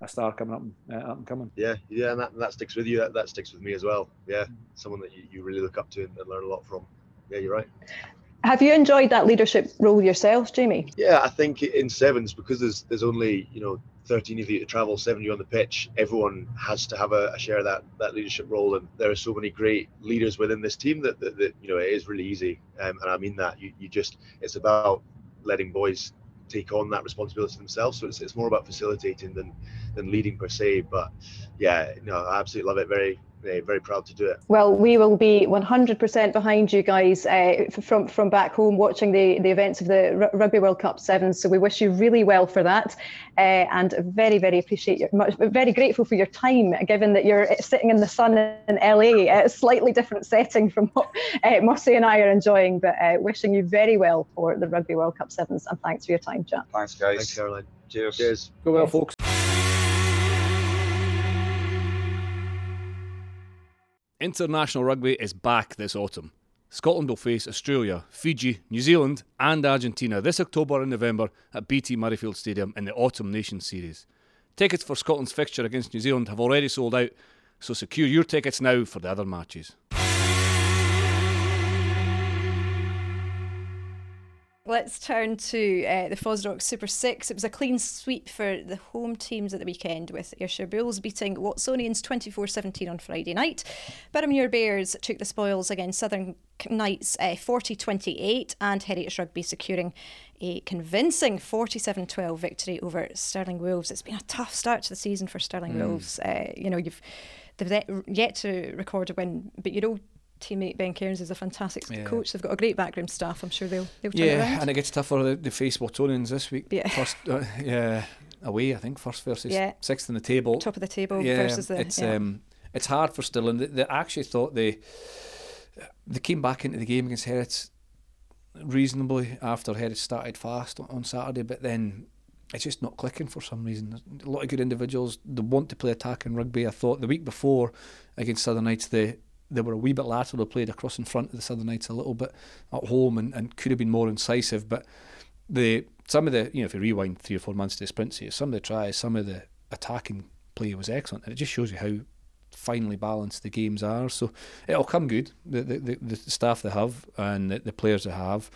a star coming up and uh, up and coming. Yeah, yeah, and that, and that sticks with you. That, that sticks with me as well. Yeah, someone that you, you really look up to and, and learn a lot from. Yeah, you're right. Have you enjoyed that leadership role yourself, Jamie? Yeah, I think in sevens because there's there's only you know 13 of you to travel, seven of you on the pitch. Everyone has to have a, a share of that that leadership role, and there are so many great leaders within this team that, that, that you know it is really easy. Um, and I mean that you, you just it's about letting boys take on that responsibility themselves. So it's, it's more about facilitating than than leading per se. But yeah, no, I absolutely love it. Very very, very proud to do it. Well, we will be 100% behind you guys uh, from from back home watching the, the events of the R- Rugby World Cup Sevens. So we wish you really well for that, uh, and very very appreciate your much very grateful for your time, given that you're uh, sitting in the sun in LA, a slightly different setting from what uh, Mossy and I are enjoying. But uh, wishing you very well for the Rugby World Cup Sevens, and thanks for your time, Jack. Thanks, guys. Thanks, Caroline. Cheers. Cheers. Go well, Yes. folks. International rugby is back this autumn. Scotland will face Australia, Fiji, New Zealand, and Argentina this October and November at BT Murrayfield Stadium in the Autumn Nations Series. Tickets for Scotland's fixture against New Zealand have already sold out, so secure your tickets now for the other matches. Let's turn to uh, the FOSROC Super Six. It was a clean sweep for the home teams at the weekend, with Ayrshire Bulls beating Watsonians 24 17 on Friday night. Boroughmuir Bears took the spoils against Southern Knights 40 28, and Heritage Rugby securing a convincing 47 12 victory over Stirling Wolves. It's been a tough start to the season for Stirling Wolves. Uh, you know, you've they've yet to record a win, but you know. Teammate Ben Cairns is a fantastic Yeah. coach. They've got a great backroom staff. I'm sure they'll they'll turn it Yeah, around. and it gets tougher. They, they face Watsonians this week. Yeah. First, uh, yeah, away. I think first versus Yeah. sixth in the table. top of the table yeah, versus the it's yeah. um, it's hard for Stirling. They, they actually thought they they came back into the game against Herits reasonably after Herits started fast on, on Saturday, but then it's just not clicking for some reason. There's a lot of good individuals. They want to play attacking rugby. I thought the week before against Southern Knights they they were a wee bit lateral. They played across in front of the Southern Knights a little bit at home and, and could have been more incisive. But the some of the you know if you rewind three or four months to the sprint series, some of the tries, some of the attacking play was excellent, and it just shows you how finely balanced the games are. So it'll come good. The the, the, staff they have and the, the players they have,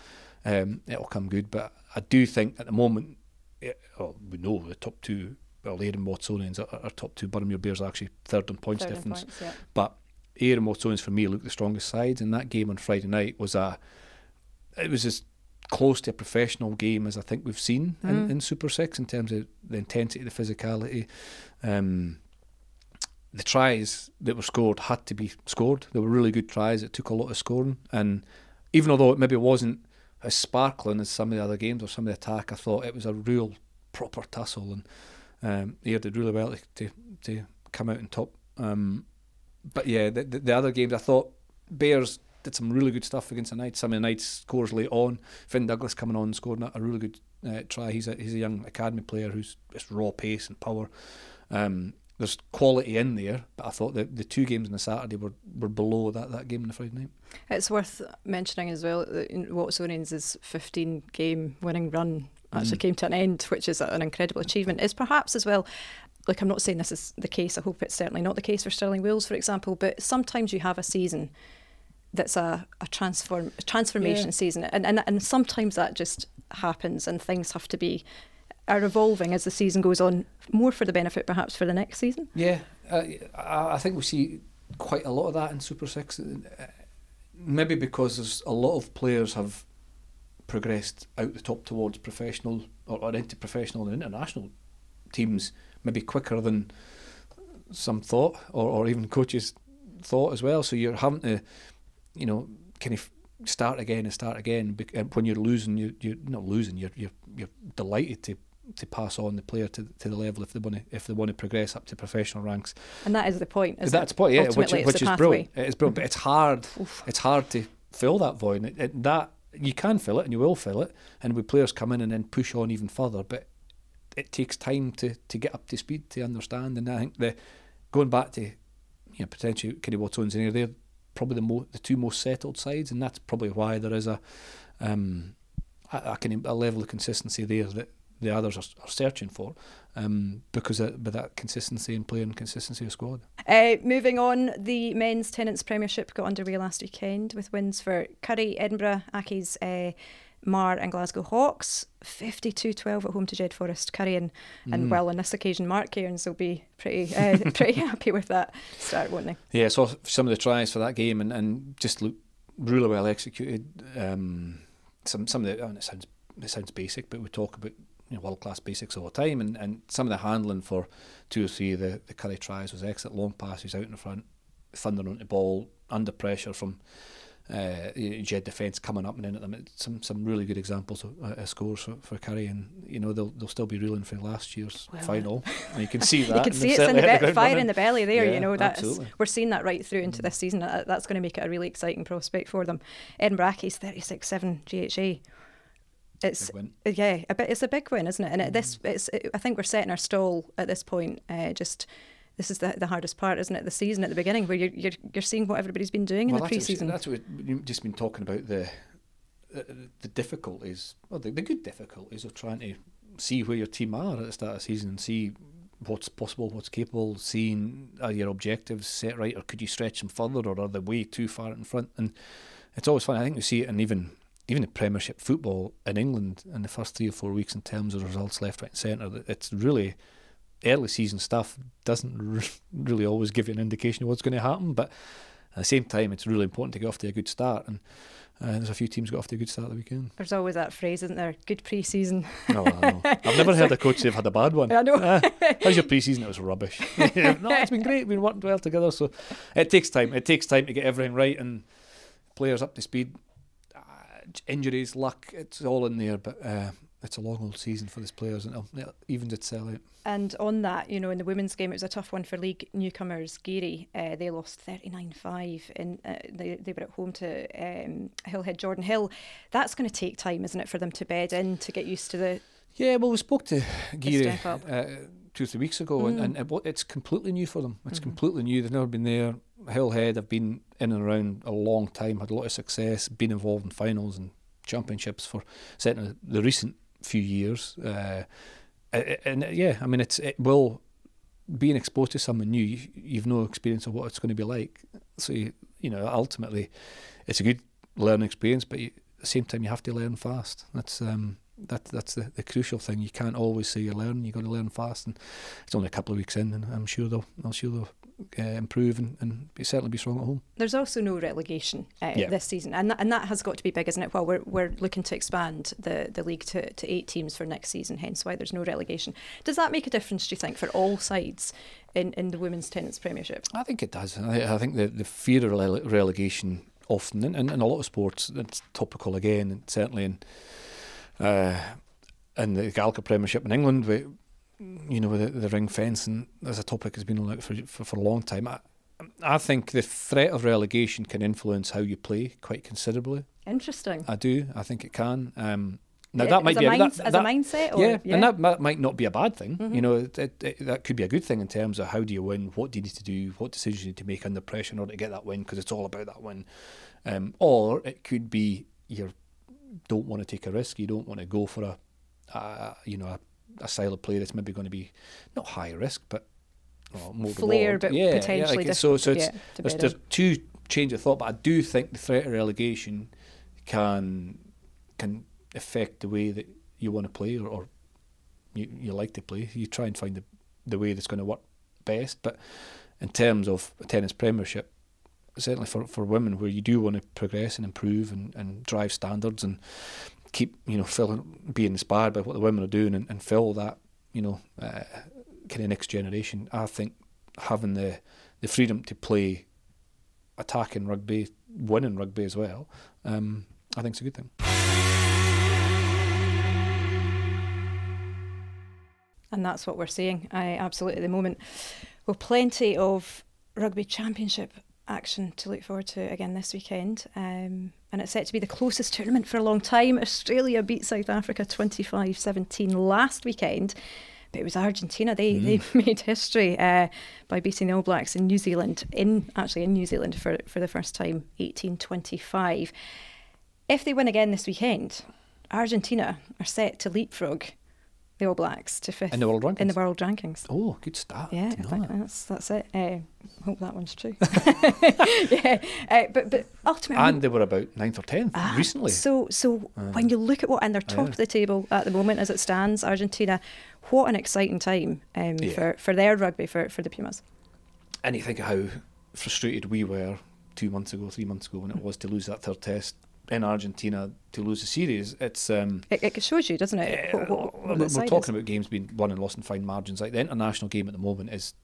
um, it'll come good. But I do think at the moment, it, well, we know the top two. Well, Ayr and Watsonians are, are top two. Boroughmuir Bears are actually third on points Third difference. points, yeah. But Ayr and Watsonians for me look the strongest sides, and that game on Friday night was a. It was as close to a professional game as I think we've seen in, in Super Six in terms of the intensity, the physicality. Um, the tries that were scored had to be scored. They were really good tries. It took a lot of scoring, and even although it maybe wasn't as sparkling as some of the other games or some of the attack, I thought it was a real proper tussle, and um, Ayr did really well to to, to come out on top. Um, but yeah, the, the, the other games, I thought Bears did some really good stuff against the Knights. Some of the Knights scores late on. Finn Douglas coming on and scored a really good uh, try. He's a he's a young academy player who's just raw pace and power. Um, there's quality in there, but I thought the the two games on the Saturday were, were below that, that game on the Friday night. It's worth mentioning as well that Watsonians' 15 game winning run actually came to an end, which is an incredible achievement. Is perhaps as well, like I'm not saying this is the case, I hope it's certainly not the case for Stirling Wolves, for example, but sometimes you have a season that's a, a transform a transformation Yeah. season, and, and and sometimes that just happens, and things have to be are evolving as the season goes on, more for the benefit perhaps for the next season. Yeah, uh, I, I think we see quite a lot of that in Super Six. Uh, Maybe because there's a lot of players have progressed out the top towards professional or, or into professional and international teams, maybe quicker than some thought, or, or even coaches thought as well. So you're having to, you know, kind of start again and start again. and uh, When you're losing, you you're not losing. You're you're you're delighted to to pass on the player to to the level if they want to if they want to progress up to professional ranks. And that is the point. Isn't That's it? the point, yeah, which, Ultimately, it's which is pathway. brilliant. It is brilliant, but it's hard. It's hard to fill that void. It, it- that you can fill it, and you will fill it, and with players come in and then push on even further. But it takes time to, to get up to speed to understand. And I think the going back to you know potentially Wattones in here, they're probably the mo- the two most settled sides, and that's probably why there is a um a, a, level of consistency there that the others are, are searching for, um, because of, that consistency in play and consistency of squad. Uh, moving on, the men's Tennent's Premiership got underway last weekend with wins for Currie, Edinburgh, Accies, uh, Marr, and Glasgow Hawks. 52 12 at home to Jed Forest. Currie and, and well, on this occasion, Mark Cairns will be pretty uh, pretty happy with that start, won't they? Yeah, so some of the tries for that game and, and just look really well executed. Um, some some of the I mean, it sounds it sounds basic, but we talk about you know, world class basics all the time, and, and some of the handling for two or three of the, the Currie tries was excellent. Long passes out in front, thundering on the ball under pressure from uh, Jed defence coming up and in at them. It's Some some really good examples of uh, scores for, for Currie, and you know they'll they'll still be reeling for last year's Well, final. And you can see that. you can see it's in the, be- fire running. in the belly there. Yeah, you know that's absolutely. Mm. we're seeing that right through into this season. That, that's going to make it a really exciting prospect for them. Edinburgh Accies 36 7 GHA. It's Big win. yeah, a bit. It's a big win, isn't it? And Mm. it, this, it's. It, I think we're setting our stall at this point. Uh, just this is the the hardest part, isn't it? The season at the beginning, where you're you're, you're seeing what everybody's been doing in the that's what- pre-season. That's what you've just been talking about the the, the difficulties, well, the, the good difficulties of trying to see where your team are at the start of the season and see what's possible, what's capable, seeing are your objectives set right, or could you stretch them further, or are they way too far in front? And it's always fun. I think we see it in even even the Premiership football in England in the first three or four weeks in terms of results left, right, and centre. It's really early season stuff doesn't re- really always give you an indication of what's going to happen, but at the same time, it's really important to get off to a good start. And uh, there's a few teams got off to a good start the weekend. There's always that phrase, isn't there? Good pre-season. No, I know. I've never heard a coach say they've had a bad one. I know. Uh, how's your pre-season? It was rubbish. no, it's been great. We've been working well together. So it takes time. It takes time to get everything right and players up to speed. Uh, injuries, luck, it's all in there. But uh, it's a long old season for these players, and it'll- it evens itself out. And on that, you know, in the women's game, it was a tough one for league newcomers. Garioch, uh, they lost 39-5 and uh, they, they were at home to um, Hillhead Jordanhill. That's going to take time, isn't it, for them to bed in, to get used to the... Yeah, well, we spoke to Garioch uh, two or three weeks ago, and, and it, it's completely new for them. It's completely new. They've never been there. Hillhead have been in and around a long time, had a lot of success, been involved in finals and championships for certainly the recent few years. Uh, a- a- and uh, yeah, I mean, it's it will being exposed to someone new. You, you've no experience of what it's going to be like, so you, you know ultimately, it's a good learning experience. But you, at the same time, you have to learn fast. That's um, that that's the, the crucial thing. You can't always say you're learning. You've got to learn fast, and it's only a couple of weeks in, and I'm sure they'll I'm sure they'll uh, improve and, and be, certainly be strong at home. There's also no relegation uh, Yeah. this season, and that, and that has got to be big, isn't it? Well, we're, we're looking to expand the, the league to, to eight teams for next season, hence why there's no relegation. Does that make a difference, do you think, for all sides in, in the Women's Tennent's Premiership? I think it does. I, I think the, the fear of rele- relegation often, in, in, in a lot of sports, it's topical again, and certainly in uh, in the Gallagher Premiership in England, with, you know, with the, the ring fence, and as a topic has been on out for, for, for a long time. I, I think the threat of relegation can influence how you play quite considerably. Interesting. I do. I think it can. Um, now Yeah, that might be a, that- as that- a mindset? Or, yeah, and that, that might not be a bad thing. You know, it, it, it- that could be a good thing in terms of how do you win, what do you need to do, what decisions you need to make under pressure in order to get that win, because it's all about that win. Um, or it could be you don't want to take a risk, you don't want to go for a, a you know, a, a style of play that's maybe going to be not high risk, but well, more Flair, reward. but yeah, potentially yeah, like, so. So it's there's, there's two change of thought, but I do think the threat of relegation can can affect the way that you want to play or, or you, you like to play. You try and find the the way that's going to work best. But in terms of a Tennent's premiership, certainly for, for women where you do want to progress and improve and, and drive standards and keep you know filling, being inspired by what the women are doing and, and fill that you know uh, kind of next generation. I think having the the freedom to play attacking rugby, winning rugby as well, um, I think it's a good thing. And that's what we're seeing. I absolutely at the moment. Well, plenty of rugby championship action to look forward to again this weekend. Um, and it's set to be the closest tournament for a long time. Australia beat South Africa 25 17 last weekend. But it was Argentina. They mm. they made history uh, by beating the All Blacks in New Zealand, in actually in New Zealand for for the first time, 1825. If they win again this weekend, Argentina are set to leapfrog the All Blacks to fifth in the world rankings. In the world rankings. Oh, good start. Yeah, that's that's it. Uh, hope that one's true. yeah, uh, but but ultimately, and they were about ninth or tenth ah, recently. So so uh, when you look at what and they're top yeah. of the table at the moment as it stands, Argentina. What an exciting time um, yeah. for for their rugby for for the Pumas. And you think of how frustrated we were two months ago, three months ago when it was to lose that third test in Argentina to lose the series. It's um, it, it shows you, doesn't it? Uh, what, what, we're talking is. about games being won and lost in fine margins. Like the international game at the moment is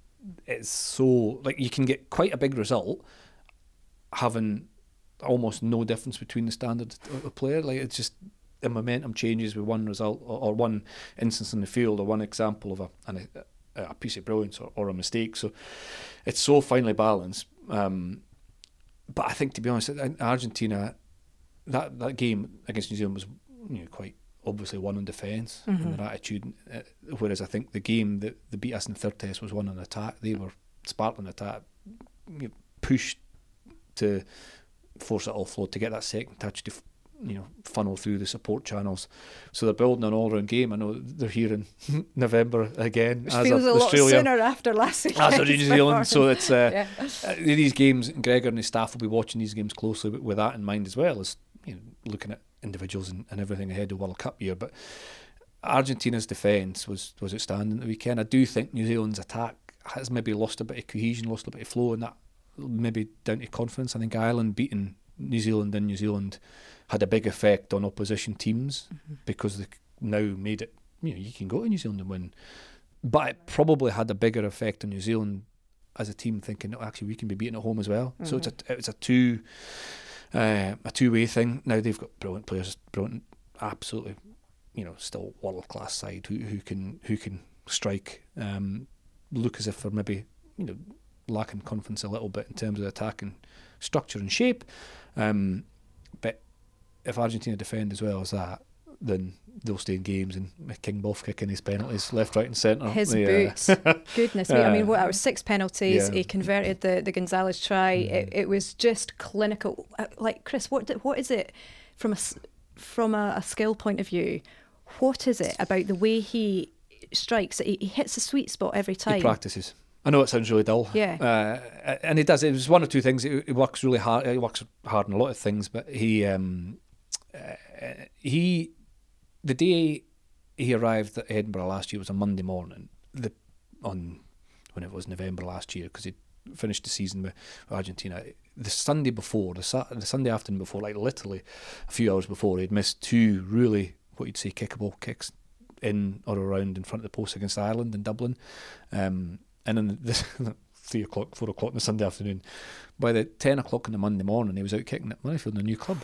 it's so like you can get quite a big result having almost no difference between the standard of a player. Like it's just the momentum changes with one result or, or one instance in the field or one example of a a, a piece of brilliance or, or, a mistake. So it's so finely balanced. Um, but I think to be honest, Argentina that that game against New Zealand was you know, quite obviously won on defence mm-hmm. and their attitude. Uh, whereas I think the game that they beat us in the third test was won on attack. They were sparkling attack, you know, pushed to force it offload to get that second touch to you know funnel through the support channels. So they're building an all-round game. I know they're here in November again. Which as feels a, a lot sooner after last week. As New Zealand, so it's uh, yeah. uh, these games. Gregor and his staff will be watching these games closely with, with that in mind as well as looking at individuals and, and everything ahead of World Cup year. But Argentina's defence was was outstanding the weekend. I do think New Zealand's attack has maybe lost a bit of cohesion, lost a bit of flow, and that maybe down to confidence. I think Ireland beating New Zealand in New Zealand had a big effect on opposition teams mm-hmm. because they now made it. You know, you can go to New Zealand and win, but it probably had a bigger effect on New Zealand as a team, thinking, oh, actually, we can be beaten at home as well. Mm-hmm. So it's a it's a two uh, a two way thing. Now they've got brilliant players, brilliant, absolutely, you know, still world class side who who can who can strike. Um, look as if they're maybe you know lacking confidence a little bit in terms of attacking structure and shape. Um, but if Argentina defend as well as that, then they'll stay in games and King Boff kicking his penalties left, right, and centre. His yeah. boots, goodness me! I mean, what? It was six penalties. Yeah. He converted the the Gonzalez try. Mm. It, it, was just clinical. Uh, like Chris, what what is it from a from a, a skill point of view? What is it about the way he strikes? He, he hits a sweet spot every time. He practices. I know it sounds really dull. Yeah. Uh, and he does. It was one or two things. He, he works really hard. He works hard on a lot of things, but he um, uh, he the day he arrived at Edinburgh last year was a Monday morning. The on when it was November last year because he finished the season with Argentina. The Sunday before, the, the Sunday afternoon before, like literally a few hours before, he'd missed two really what you'd say kickable kicks in or around in front of the post against Ireland in Dublin. Um, and then the, three o'clock, four o'clock on the Sunday afternoon. By the ten o'clock on the Monday morning, he was out kicking at Murrayfield in a new club.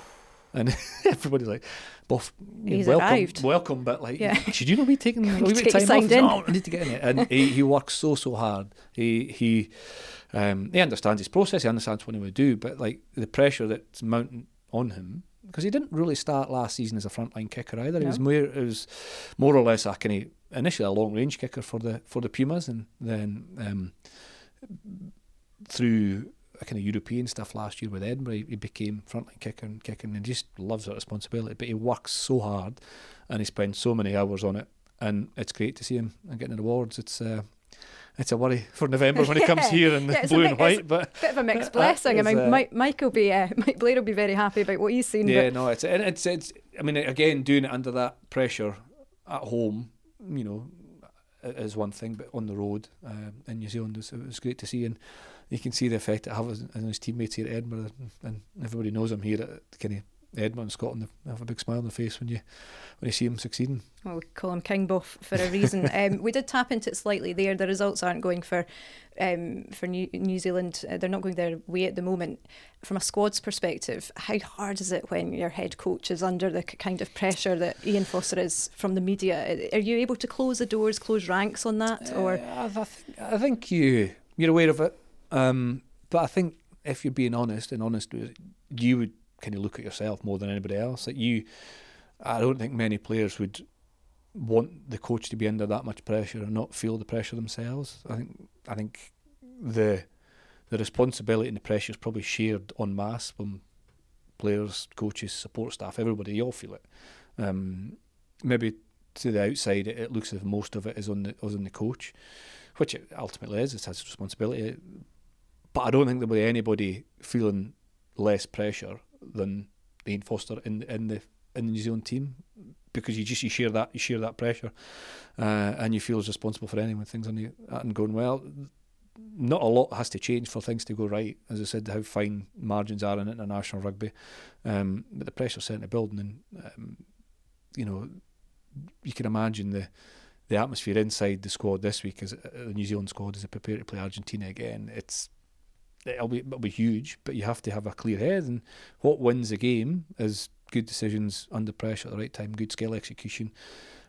And everybody's like, "Buff, He's welcome, arrived. welcome." But like, yeah. should you not be taking a wee bit of time off? In. No, I need to get in it. And he, he works so so hard. He he um, he understands his process. He understands what he would do. But like the pressure that's mounting on him because he didn't really start last season as a frontline kicker either. No. He was more it was more or less a kind of initially a long range kicker for the for the Pumas, and then um, through kind of European stuff last year with Edinburgh. He, he became frontline kicker and kicking and just loves that responsibility. But he works so hard and he spends so many hours on it. And it's great to see him and getting the awards. It's uh, it's a worry for November when he comes here in Yeah, blue and white. But Bit of a mixed blessing. I mean, uh, Mike, Mike will be, uh, Mike Blair will be very happy about what he's seen. yeah, but no, it's and it's it's. I mean, again, doing it under that pressure at home, you know, is one thing, but on the road um, in New Zealand, it was, it was great to see, and you can see the effect it has on his teammates here at Edinburgh, and everybody knows him here at of Edinburgh and Scotland. Have a big smile on their face when you when you see him succeeding. Well, we call him King Buff for a reason. um, we did tap into it slightly there. The results aren't going for um, for New, New Zealand. Uh, they're not going their way at the moment. From a squad's perspective, how hard is it when your head coach is under the kind of pressure that Ian Foster is from the media? Are you able to close the doors, close ranks on that, or Uh, I, think, I think you you're aware of it, um, but I think if you're being honest and honest, you would kind of look at yourself more than anybody else. That you, I don't think many players would want the coach to be under that much pressure and not feel the pressure themselves. I think I think the the responsibility and the pressure is probably shared en masse from players, coaches, support staff, everybody. You all feel it. Um, maybe to the outside, it, it looks as if most of it is on the is on the coach, which it ultimately is. It's his responsibility. But I don't think there'll be anybody feeling less pressure than Ian Foster in in the in the New Zealand team because you just you share that you share that pressure, uh, and you feel as responsible for when things aren't going well. Not a lot has to change for things to go right. As I said, how fine margins are in international rugby, um, but the pressure's certainly building, and um, you know you can imagine the the atmosphere inside the squad this week as uh, the New Zealand squad as they prepare to play Argentina again. It's it'll be it'll be huge, but you have to have a clear head. And what wins the game is good decisions under pressure at the right time, good skill execution.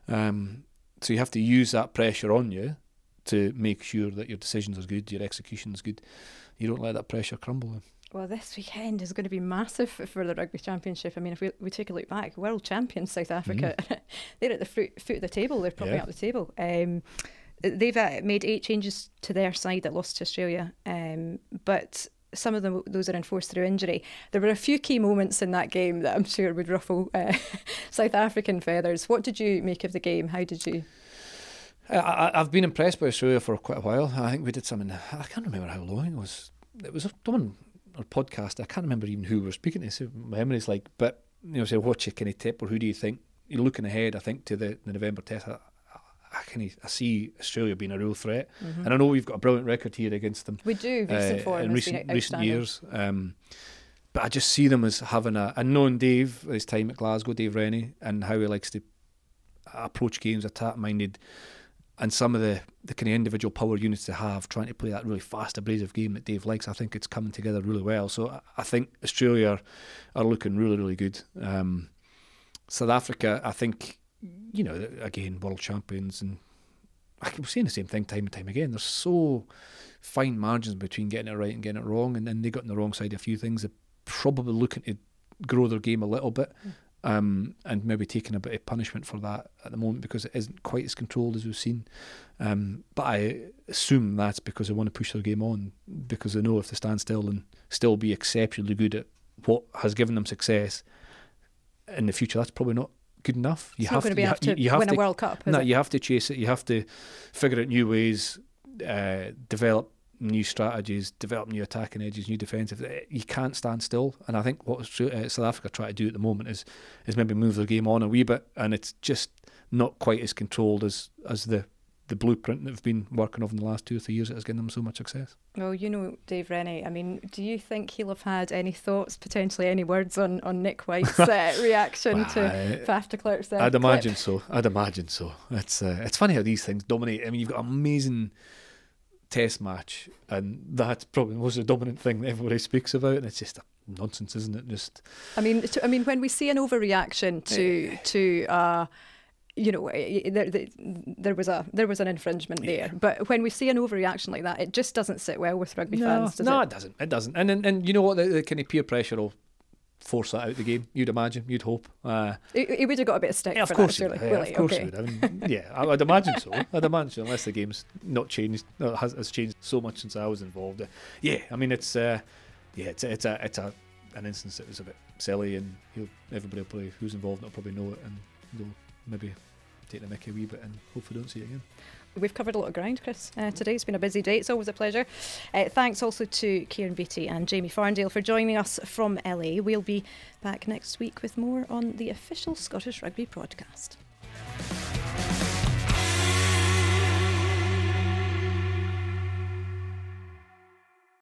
Um, so you have to use that pressure on you to make sure that your decisions are good, your execution is good. You don't let that pressure crumble. Well, this weekend is going to be massive for the Rugby Championship. I mean, if we, we take a look back, world champions South Africa, they're at the foot, foot of the table. They're probably Yeah. up the table. Um, they've uh, made eight changes to their side that lost to Australia, um, but some of them those are enforced through injury. There were a few key moments in that game that I'm sure would ruffle uh, South African feathers. What did you make of the game? How did you? I, I've been impressed by Australia for quite a while. I think we did something. I can't remember how long it was. It was on our podcast. I can't remember even who we were speaking to. So my memory's like, but you know, say what's your kind of tip or who do you think? You're looking ahead. I think to the, the November test. I, I, of I see Australia being a real threat, and I know we've got a brilliant record here against them We do recent uh, in recent recent years. Um, but I just see them as having a, and knowing Dave his time at Glasgow, Dave Rennie, and how he likes to approach games, attack minded, and some of the the kind of individual power units they have, trying to play that really fast, abrasive game that Dave likes. I think it's coming together really well. So I- I think Australia are, are looking really, really good. Um, South Africa, I think, you know, again, world champions, and I keep saying the same thing time and time again. There's so fine margins between getting it right and getting it wrong, and then they got on the wrong side of a few things. They're probably looking to grow their game a little bit, um, and maybe taking a bit of punishment for that at the moment because it isn't quite as controlled as we've seen. Um, but I assume that's because they want to push their game on because they know if they stand still and still be exceptionally good at what has given them success in the future, that's probably not good enough. You It's not going to be you you- you have win to a World Cup. No, it? you have to chase it. You have to figure out new ways, uh, develop new strategies, develop new attacking edges, new defensive. Uh, You can't stand still. And I think what uh, South Africa try to do at the moment is is maybe move their game on a wee bit, and it's just not quite as controlled as as the the blueprint that they've been working off in the last two or three years that has given them so much success. Well, you know Dave Rennie. I mean, do you think he'll have had any thoughts, potentially any words on, on Nick White's uh, reaction to Well, Faf de Klerk's uh, I'd clip? imagine so. I'd imagine so. It's uh, it's funny how these things dominate. I mean, you've got an amazing test match, and that's probably the most dominant thing that everybody speaks about, and it's just nonsense, isn't it? Just I mean, to, I mean, when we see an overreaction to to uh, you know, eh, there, there, was a there was an infringement there, but when we see an overreaction like that, it just doesn't sit well with rugby no, fans, does no, it? it? doesn't. It doesn't. And and, and you know what? The, the kind of peer pressure will force that out of the game. You'd imagine. You'd hope. Uh, He, he would have got a bit of stick yeah, of for course, that, surely. Yeah, of course, okay. would. I mean, yeah, I, I'd imagine so. I'd imagine unless the game's not changed, has, has changed so much since I was involved. Uh, yeah, I mean, it's uh, yeah, it's it's a it's a an instance that was a bit silly, and everybody will probably who's involved will probably know it, and they'll maybe take the mickey a wee bit, and hopefully don't see it again. We've covered a lot of ground, Chris, uh, today. It's been a busy day. It's always a pleasure. Uh, thanks also to Ciaran Beattie and Jamie Farndale for joining us from LA. We'll be back next week with more on the official Scottish Rugby broadcast.